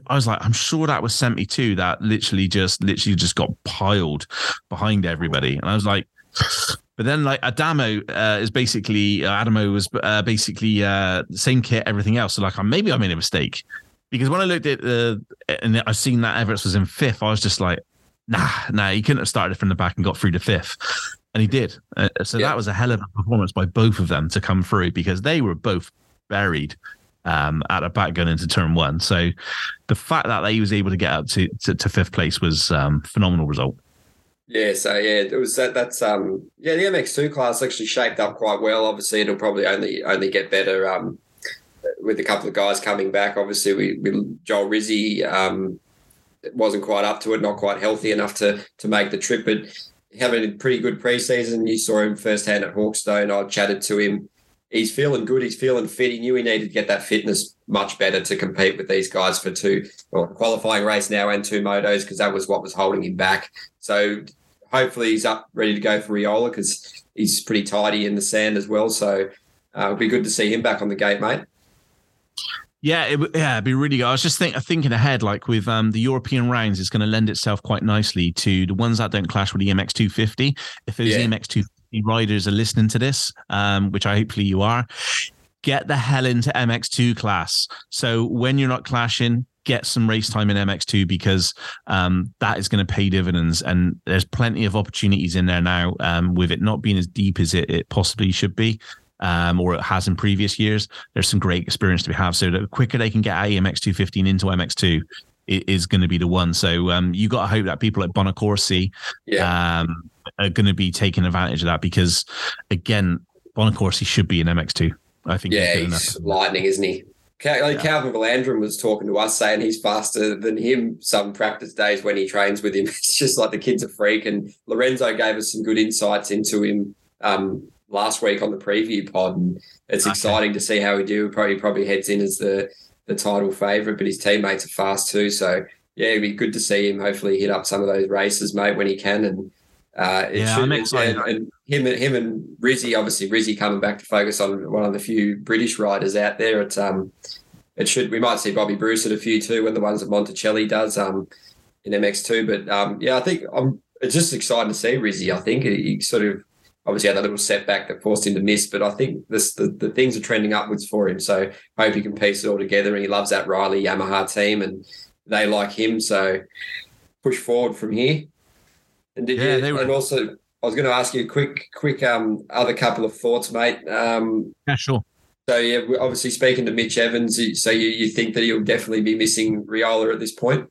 I was like, I'm sure that was 72 that literally just literally just got piled behind everybody. And I was like, <sighs> but then like Adamo uh, is basically uh, Adamo was uh, basically uh, same kit, everything else. So like, maybe I made a mistake because when I looked at the and I've seen that Everts was in fifth, I was just like, nah, nah, he couldn't have started from the back and got through to fifth. And he did. Uh, so yeah. that was a hell of a performance by both of them to come through because they were both buried um, at a back gun into turn one. So the fact that he was able to get up to, to, to fifth place was um, phenomenal result. Yeah, so yeah, it was that. That's um, yeah, the MX2 class actually shaped up quite well. Obviously, it'll probably only only get better um, with a couple of guys coming back. Obviously, we, we Joel Rizzi um, wasn't quite up to it, not quite healthy enough to to make the trip, but having a pretty good preseason. You saw him firsthand at Hawkstone. I chatted to him he's feeling good. He's feeling fit. He knew he needed to get that fitness much better to compete with these guys for two well, qualifying race now and two motos because that was what was holding him back. So hopefully he's up ready to go for Riola because he's pretty tidy in the sand as well. So uh, it'll be good to see him back on the gate, mate. Yeah, it, yeah, it'd be really good. I was just think, thinking ahead, like with um, the European rounds, it's going to lend itself quite nicely to the ones that don't clash with the MX 250. If those yeah. EMX 250 riders are listening to this, um, which I hopefully you are, get the hell into MX2 class. So when you're not clashing, get some race time in MX2 because um, that is going to pay dividends. And there's plenty of opportunities in there now um, with it not being as deep as it, it possibly should be. Um, or it has in previous years. There's some great experience to be have. So the quicker they can get EMX 250 into MX2, is going to be the one. So um, you got to hope that people at Bonacorsi yeah. um, are going to be taking advantage of that because, again, Bonacorsi should be in MX2. I think. Yeah, he's, he's lightning, isn't he? Cal- yeah. Calvin Vlaanderen was talking to us saying he's faster than him some practice days when he trains with him. <laughs> It's just like the kid's a freak. And Lorenzo gave us some good insights into him um, last week on the preview pod. And it's okay. exciting to see how he do. Probably probably heads in as the the title favourite, but his teammates are fast too. So yeah, it'd be good to see him hopefully hit up some of those races, mate, when he can. And uh, yeah, should, I'm excited. And, and, him and him and Rizzi, obviously Rizzi coming back to focus on one of the few British riders out there. It's um, it should we might see Bobby Bruce at a few too when the ones that Monticelli does um in MX2. But um, yeah, I think I'm. It's just exciting to see Rizzi. I think he, he sort of obviously had a little setback that forced him to miss, but I think this, the, the things are trending upwards for him. So hope he can piece it all together. And he loves that Riley Yamaha team and they like him. So push forward from here. And did yeah, you, were... and also I was going to ask you a quick, quick um, other couple of thoughts, mate. Um, yeah, sure. So yeah, obviously speaking to Mitch Evans, so you, you think that he'll definitely be missing Riola at this point?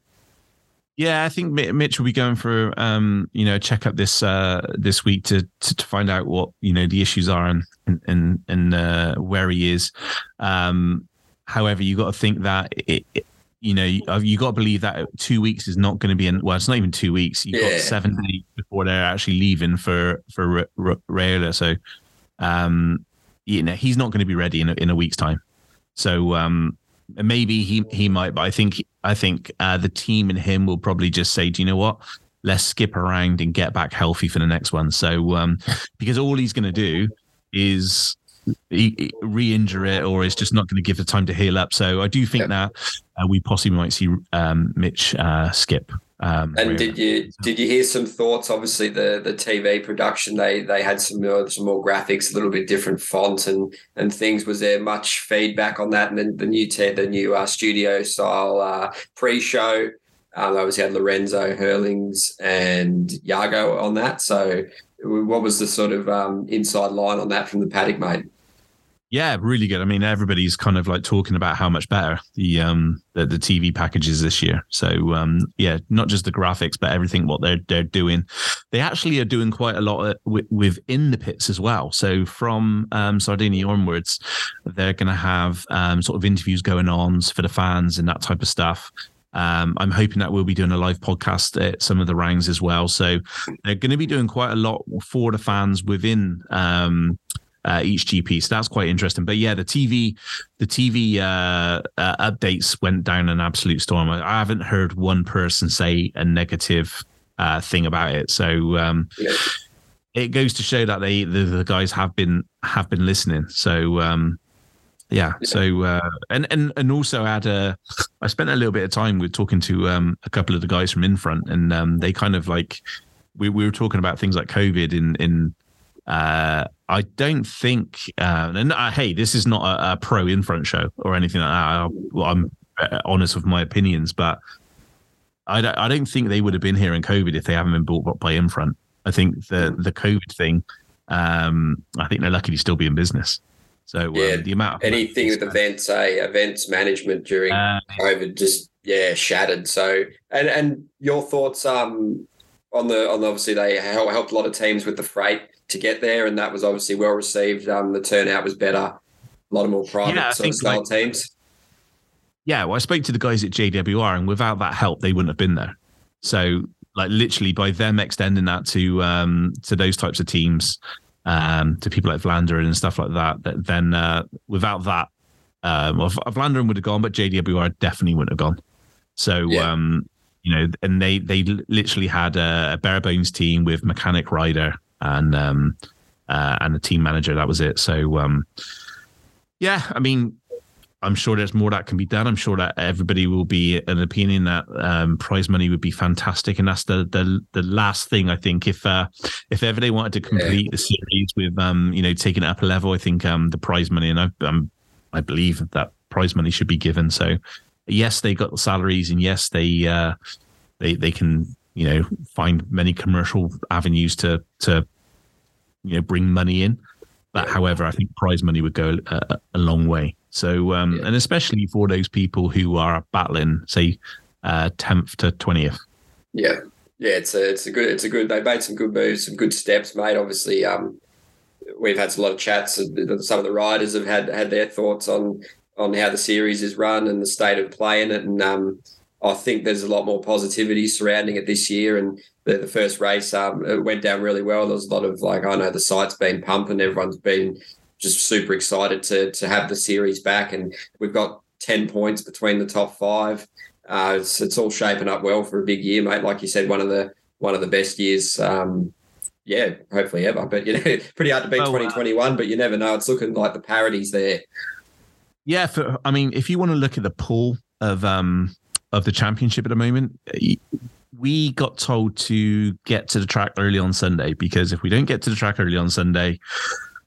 Yeah, I think Mitch will be going for um, you know check up this uh, this week to, to, to find out what you know the issues are and and and uh, where he is. Um, however, you got to think that it, it, you know you, you got to believe that two weeks is not going to be in. Well, it's not even two weeks. You yeah. got seven days before they're actually leaving for for R- Riola. So, um, you know he's not going to be ready in a, in a week's time. So um, maybe he he might, but I think I think uh, the team and him will probably just say, do you know what? Let's skip around and get back healthy for the next one. So um, because all he's going to do is re-injure it, or is just not going to give the time to heal up. So I do think that uh, we possibly might see um, Mitch uh, skip um, and did you did you hear some thoughts? Obviously, the the TV production they they had some uh, some more graphics, a little bit different font and and things. Was there much feedback on that? And then the new te- the new uh, studio style uh, pre show. Um, obviously had Lorenzo Herlings and Jago on that. So, what was the sort of um, inside line on that from the paddock, mate? Yeah, really good. I mean, everybody's kind of like talking about how much better the um the, the TV packages this year. So um yeah, not just the graphics, but everything what they're they're doing. They actually are doing quite a lot within the pits as well. So from um, Sardinia onwards, they're going to have um, sort of interviews going on for the fans and that type of stuff. Um, I'm hoping that we'll be doing a live podcast at some of the rounds as well. So they're going to be doing quite a lot for the fans within um, uh, each GP. So that's quite interesting. But yeah, the TV, the TV uh, uh, updates went down an absolute storm. I, haven't heard one person say a negative uh, thing about it. So um, yeah. it goes to show that they the, the, guys have been have been listening. So um, yeah. So uh, and and and also I had a I spent a little bit of time with talking to um, a couple of the guys from Infront, and um, they kind of like we we were talking about things like COVID in in. Uh, I don't think, uh, and uh, hey, this is not a, a pro Infront show or anything like that. I, I'm uh, honest with my opinions, but I don't, I don't think they would have been here in COVID if they haven't been bought by Infront. I think the the COVID thing, um, I think they're lucky to still be in business. So yeah, um, the amount anything with events, eh? Events management during uh, COVID just yeah shattered. So and and your thoughts um on the on the, obviously they helped a lot of teams with the freight to get there, and that was obviously well received. Um, the turnout was better. A lot of more private yeah, sort of style like, teams. Yeah, well, I spoke to the guys at JWR, and without that help, they wouldn't have been there. So, like, literally, by them extending that to um to those types of teams, um, to people like Vlaanderen and stuff like that, that then uh, without that, um, well, Vlaanderen would have gone, but JWR definitely wouldn't have gone. So, yeah. um, you know, and they they literally had a, a bare bones team with mechanic rider and um, uh, and a team manager. That was it. So, um, yeah, I mean, I'm sure there's more that can be done. I'm sure that everybody will be an opinion that um, prize money would be fantastic, and that's the the the last thing I think. If uh, if ever they wanted to complete yeah. the series with um, you know taking it up a level, I think um, the prize money, and I um, I believe that prize money should be given. So yes, they got the salaries, and yes, they uh, they they can you know find many commercial avenues to to you know bring money in. But however, I think prize money would go a, a long way. So, um, yeah. and especially for those people who are battling, say, uh, tenth to twentieth. Yeah, yeah, it's a it's a good it's a good. They made some good moves, some good steps, made. Obviously, um, we've had a lot of chats. Some of the riders have had had their thoughts on on how the series is run and the state of play in it, and um, I think there's a lot more positivity surrounding it this year. And the, the first race um, it went down really well. There was a lot of like I know the site's been pumping. And everyone's been just super excited to to have the series back, and we've got ten points between the top five. Uh, it's, it's all shaping up well for a big year, mate. Like you said, one of the one of the best years. Um, yeah, hopefully ever. But you know, <laughs> pretty hard to beat 2021. Uh, but you never know. It's looking like the parity's there. Yeah, for I mean, if you want to look at the pool of um of the championship at the moment, we got told to get to the track early on Sunday because if we don't get to the track early on Sunday,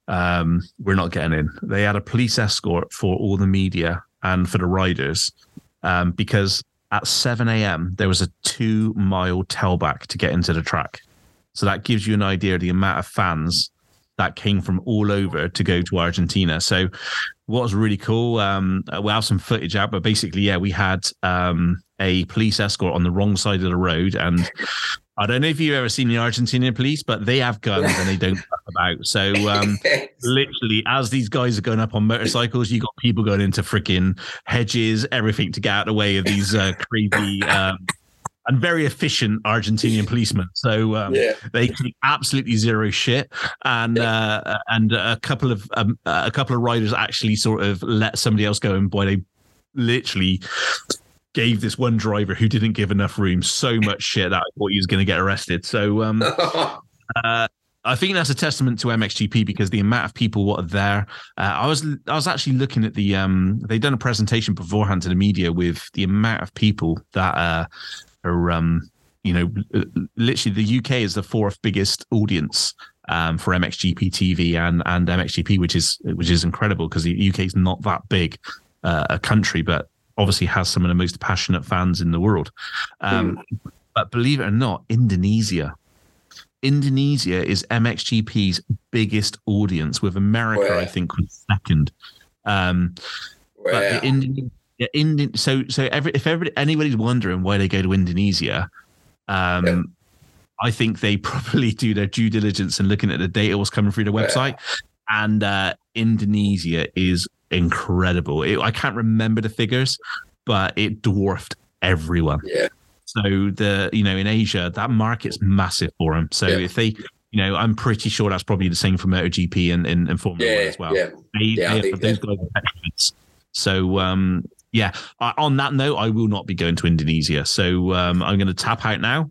um, we're not getting in. They had a police escort for all the media and for the riders um, because at 7 a.m. there was a two mile tailback to get into the track. So that gives you an idea of the amount of fans that came from all over to go to Argentina. So what was really cool, um, we'll have some footage out, but basically, yeah, we had um, a police escort on the wrong side of the road and I don't know if you've ever seen the Argentinian police, but they have guns and they don't <laughs> fuck about. So, um, <laughs> literally, as these guys are going up on motorcycles, you got people going into freaking hedges, everything to get out of the way of these uh, crazy um, and very efficient Argentinian <laughs> policemen. So um, yeah. they take absolutely zero shit, and yeah. uh, and a couple of um, a couple of riders actually sort of let somebody else go, and boy, they literally gave this one driver who didn't give enough room so much shit that I thought he was going to get arrested. So um, <laughs> uh, I think that's a testament to MXGP because the amount of people what are there. Uh, I was I was actually looking at the um, they'd done a presentation beforehand to the media with the amount of people that uh, are um, you know literally the UK is the fourth biggest audience um, for MXGP TV and and MXGP, which is which is incredible because the UK is not that big uh, a country, but obviously has some of the most passionate fans in the world. Um, mm. But believe it or not, Indonesia. Indonesia is MXGP's biggest audience, with America? I think, was second. Um, but Indian, so so every, if everybody, anybody's wondering why they go to Indonesia, um, yeah. I think they <laughs> probably do their due diligence and looking at the data what's coming through the website. Yeah. And uh, Indonesia is incredible. It, I can't remember the figures, but it dwarfed everyone. Yeah. So the you know in Asia that market's massive for them. So Yeah. if they you know I'm pretty sure that's probably the same for MotoGP and and, and Formula One as well. yeah. They, Yeah, they, those guys are. So um, yeah. On that note, I will not be going to Indonesia. So um, I'm going to tap out now.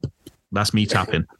That's me tapping. <laughs>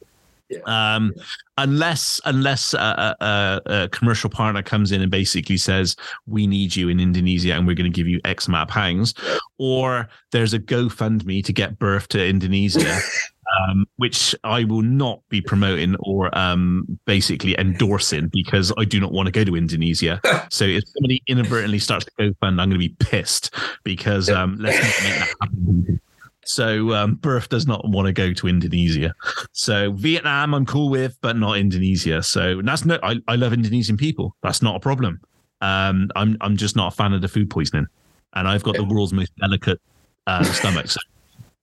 Yeah. Um, unless unless a, a, a, a commercial partner comes in and basically says we need you in Indonesia and we're going to give you X amount of pounds, or there's a GoFundMe to get Burf to Indonesia. <laughs> Um, which I will not be promoting or um, basically endorsing because I do not want to go to Indonesia. <laughs> so if somebody inadvertently starts to GoFund, I'm going to be pissed because um, let's not make that happen. So um, Burf does not want to go to Indonesia. So Vietnam, I'm cool with, but not Indonesia. So that's no. I, I love Indonesian people. That's not a problem. Um, I'm I'm just not a fan of the food poisoning, and I've got the world's most delicate uh, stomach. So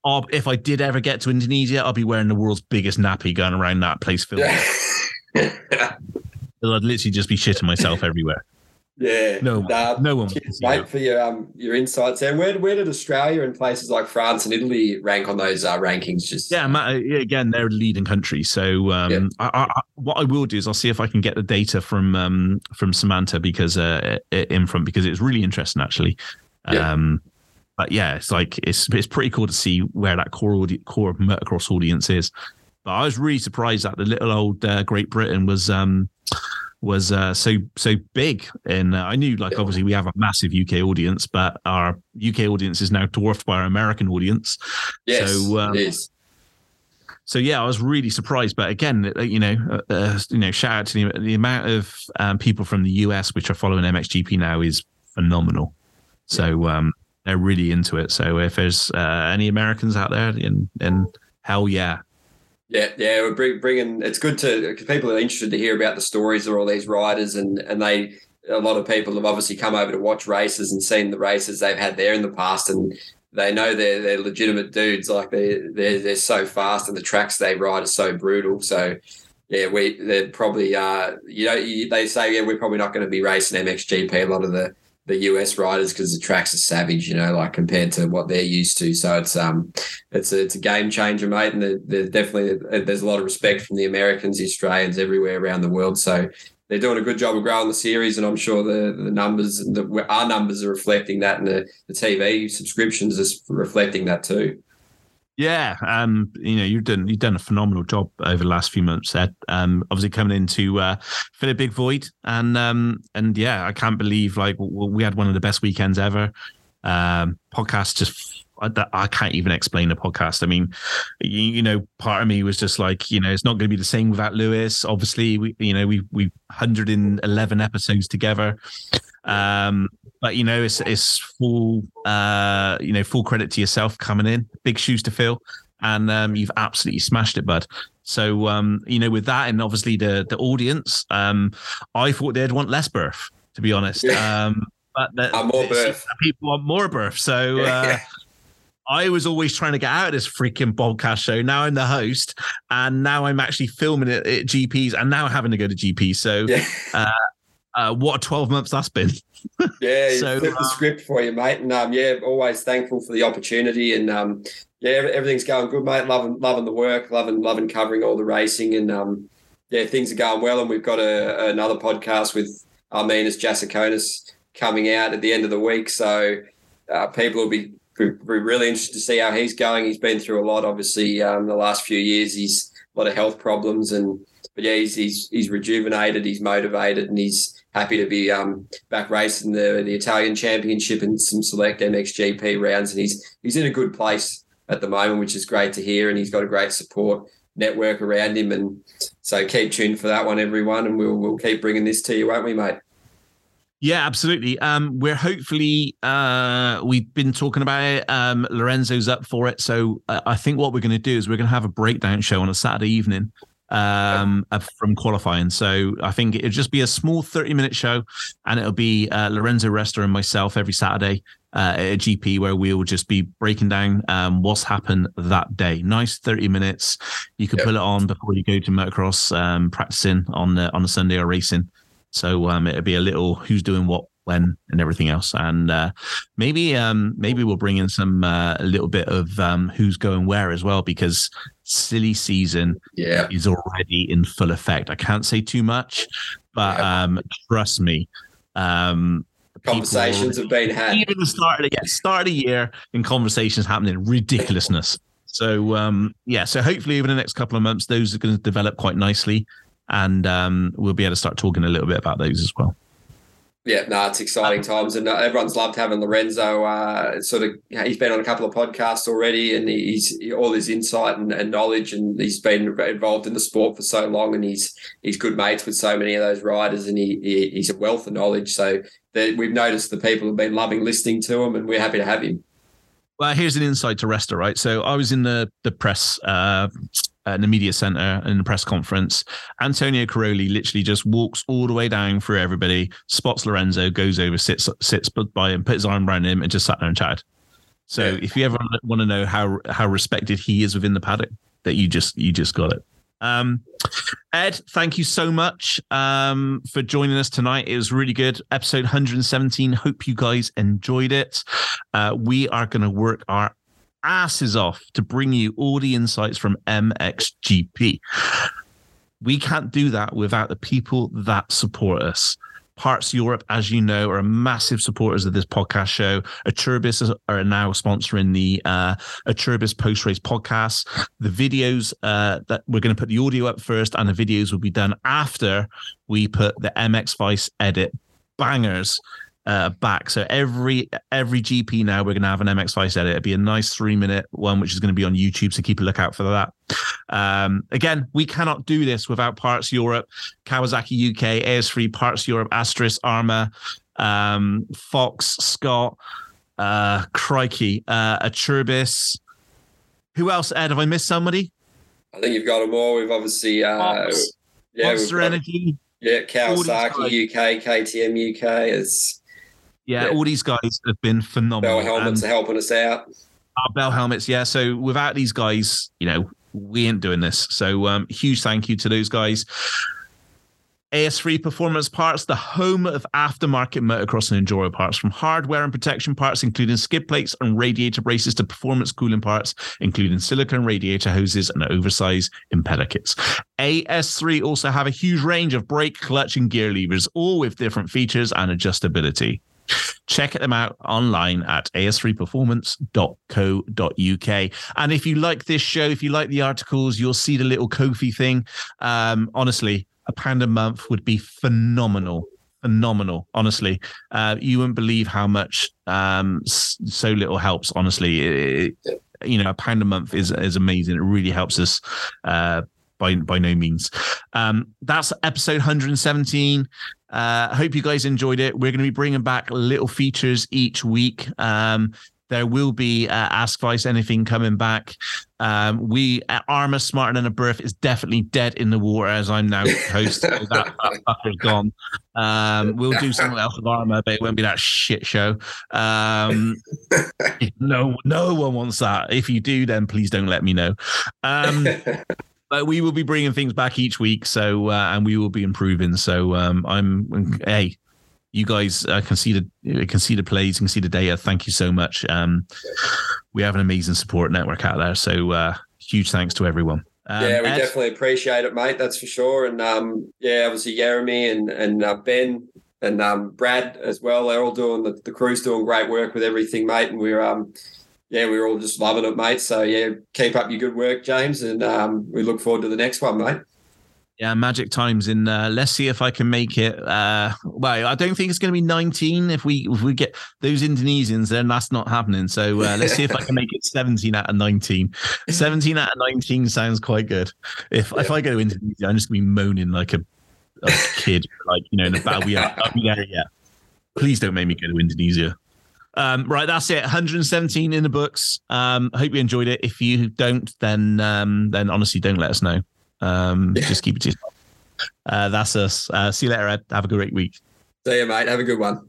I'll, if I did ever get to Indonesia, I'll be wearing the world's biggest nappy going around that place filming. Yeah. I'd literally just be shitting myself everywhere. yeah. No, Nah, no one. cheers, wants mate, it. for your um your insights. And where where did Australia and places like France and Italy rank on those uh, rankings? Just Yeah, Ma- yeah, again, they're a leading country. So um, Yeah. I, I, I- what I will do is I'll see if I can get the data from um, from Samantha because uh, Infront because it's really interesting actually. Yeah. Um, but yeah, it's like it's it's pretty cool to see where that core audi- core motocross audience is. But I was really surprised that the little old uh, Great Britain was um, was uh, so so big. And uh, I knew like obviously we have a massive UK audience, but our UK audience is now dwarfed by our American audience. yes, so, um, it is. So yeah, I was really surprised. But again, uh, you know, uh, uh, you know, shout out to the, the amount of um, people from the US which are following MXGP now is phenomenal. So um, they're really into it. So if there's uh, any Americans out there, and and hell yeah, Yeah, yeah, we're bring, bringing. It's good to because people are interested to hear about the stories of all these riders, and and they a lot of people have obviously come over to watch races and seen the races they've had there in the past, and they know they're they're legitimate dudes. Like they they're they're so fast, and the tracks they ride are so brutal. So. Yeah, we they're probably uh you know you, they say yeah we're probably not going to be racing MXGP a lot of the the US riders because the tracks are savage, you know, like compared to what they're used to. So it's um, it's a, it's a game changer, mate. And there- there's definitely there's a lot of respect from the Americans, the Australians, everywhere around the world. So they're doing a good job of growing the series, and I'm sure the the numbers, the, our numbers are reflecting that, and the, the TV subscriptions are reflecting that too. Yeah. Um, you know, you've done you've done a phenomenal job over the last few months. Ed. Um, obviously coming in to uh, fill a big void, and um, and yeah, I can't believe like we had one of the best weekends ever. Um, podcast just. I, can't even explain the podcast. I mean, you, you know, part of me was just like, you know, it's not going to be the same without Lewis. Obviously, we, you know, we we 111 episodes together. Um, but you know, it's it's full, uh, you know, full credit to yourself coming in. Big shoes to fill, and um, you've absolutely smashed it, bud. So, um, you know, with that, and obviously the the audience, um, I thought they'd want less Burf, to be honest. Yeah. <laughs> Um, but the, more Burf. People want more Burf. So. <laughs> Uh, I was always trying to get out of this freaking podcast show. Now I'm the host, and now I'm actually filming it at GPs, and now having to go to GP. So, yeah, uh, what a 12 months that's been. <laughs> yeah. So, the uh, script for you, mate. And um, yeah, always thankful for the opportunity, and um, yeah, everything's going good, mate. Loving loving the work, loving loving covering all the racing, and um, yeah, things are going well. And we've got a, another podcast with Arminas Jasikonis coming out at the end of the week, so uh, people will be be be really interested to see how he's going. He's been through a lot, obviously, um, the last few years. He's a lot of health problems, and but yeah, he's he's, he's rejuvenated, he's motivated, and he's happy to be um, back racing the the Italian Championship and some select MXGP rounds, and he's he's in a good place at the moment, which is great to hear, and he's got a great support network around him, and so keep tuned for that one, everyone, and we'll we'll keep bringing this to you, won't we, mate? Yeah, absolutely. Um, we're hopefully uh, we've been talking about it. Um, Lorenzo's up for it, so uh, I think what we're going to do is we're going to have a breakdown show on a Saturday evening um, uh, from qualifying. So I think it'll just be a small thirty-minute show, and it'll be uh, Lorenzo Resta and myself every Saturday uh, at a GP where we will just be breaking down um, what's happened that day. Nice thirty minutes. You can Yep. pull it on before you go to motocross um, practicing on the on the Sunday or racing. So um, it'll be a little who's doing what when, and everything else. And uh, maybe um, maybe we'll bring in some uh, a little bit of um, who's going where as well because silly season yeah. is already in full effect. I can't say too much, but Yeah. um, trust me. Um, Conversations have been had. even the start of the, yeah, start of the year and conversations happening ridiculousness. So um, yeah, so hopefully over the next couple of months, those are going to develop quite nicely, and um, we'll be able to start talking a little bit about those as well. Yeah, no, it's exciting times, and uh, everyone's loved having Lorenzo. Uh, sort of, he's been on a couple of podcasts already, and he's all his insight and, and knowledge, and he's been involved in the sport for so long, and he's he's good mates with so many of those riders, and he, he he's a wealth of knowledge. So that we've noticed the people have been loving listening to him, and we're happy to have him. Well, here's an insight to Resta, right? So I was in the the press, uh, in the media center, in the press conference. Antonio Cairoli literally just walks all the way down through everybody, spots Lorenzo, goes over, sits sits by him, puts his arm around him, and just sat there and chatted. So Yeah. if you ever want to know how how respected he is within the paddock, that you just you just got it. Um, Ed, thank you so much um, for joining us tonight. It was really good. Episode 117. Hope you guys enjoyed it. Uh, we are going to work our asses off to bring you all the insights from MXGP. We can't do that without the people that support us. Parts Europe, as you know, are massive supporters of this podcast show. Aturbis are now sponsoring the uh, Aturbis post race podcast. The videos uh, that we're going to put the audio up first, and the videos will be done after we put the MX Vice edit bangers uh, back. So every every GP now we're going to have an MX Vice edit. It'll be a nice three minute one, which is going to be on YouTube. So keep a lookout for that. Um, again, we cannot do this without Parts Europe, Kawasaki UK, AS3, Parts Europe, Astris, Arma, um, Fox, Scott, uh, Crikey, uh, Aturbis. Who else, Ed? Have I missed somebody? I think you've got them all. We've obviously, uh, Fox, yeah, Monster Energy. yeah, Kawasaki UK, KTM UK. It's Yeah, Yeah. all these guys have been phenomenal. Bell helmets And- are helping us out. our bell helmets yeah so without these guys you know we ain't doing this so um huge thank you to those guys AS3 Performance Parts, the home of aftermarket motocross and enduro parts, from hardware and protection parts, including skid plates and radiator braces, to performance cooling parts, including silicone radiator hoses and oversized impeller kits. AS3 also have a huge range of brake, clutch, and gear levers, all with different features and adjustability. Check them out online at as3performance.co.uk. And if you like this show, if you like the articles, you'll see the little Ko-fi thing. Um, honestly, a pound a month would be phenomenal. Phenomenal, honestly. Uh, you wouldn't believe how much um, so little helps. Honestly, It- it- you know, a pound a month is is amazing. It really helps us. Uh, by by no means. Um, that's episode 117. Uh, I hope you guys enjoyed it. We're going to be bringing back little features each week. Um, there will be uh, Ask Vice Anything coming back. Um, we uh, Arma Smarter Than a Burf is definitely dead in the water as I'm now host. so that, that fucker's gone. Um, we'll do something else with Arma, but it won't be that shit show. Um, <laughs> no, no one wants that. If you do, then please don't let me know. But we will be bringing things back each week so uh, and we will be improving so um i'm hey you guys uh, can see the can see the plays you can see the data thank you so much um we have an amazing support network out there so uh huge thanks to everyone um, yeah, we Ed, definitely appreciate it, mate. That's for sure. And um, yeah, obviously Jeremy and and uh, Ben and um, Brad as well. They're all doing the, the crew's doing great work with everything, mate. And we're um, yeah, we're all just loving it, mate. So yeah, keep up your good work, James, and um, we look forward to the next one, mate. yeah magic times in uh let's see if i can make it uh well i don't think it's going to be 19 if we if we get those indonesians then that's not happening. So uh, let's see if i can make it 17 out of 19 17 out of 19 sounds quite good. If if i go to indonesia i'm just going to be moaning like a, a kid like you know in the battle we are please don't make me go to indonesia um, right, that's it. 117 in the books. Um, I hope you enjoyed it. If you don't, then um, then honestly, don't let us know. Um, <laughs> Just keep it to yourself. Uh, that's us. Uh, see you later, Ed. Have a great week. See you, mate. Have a good one.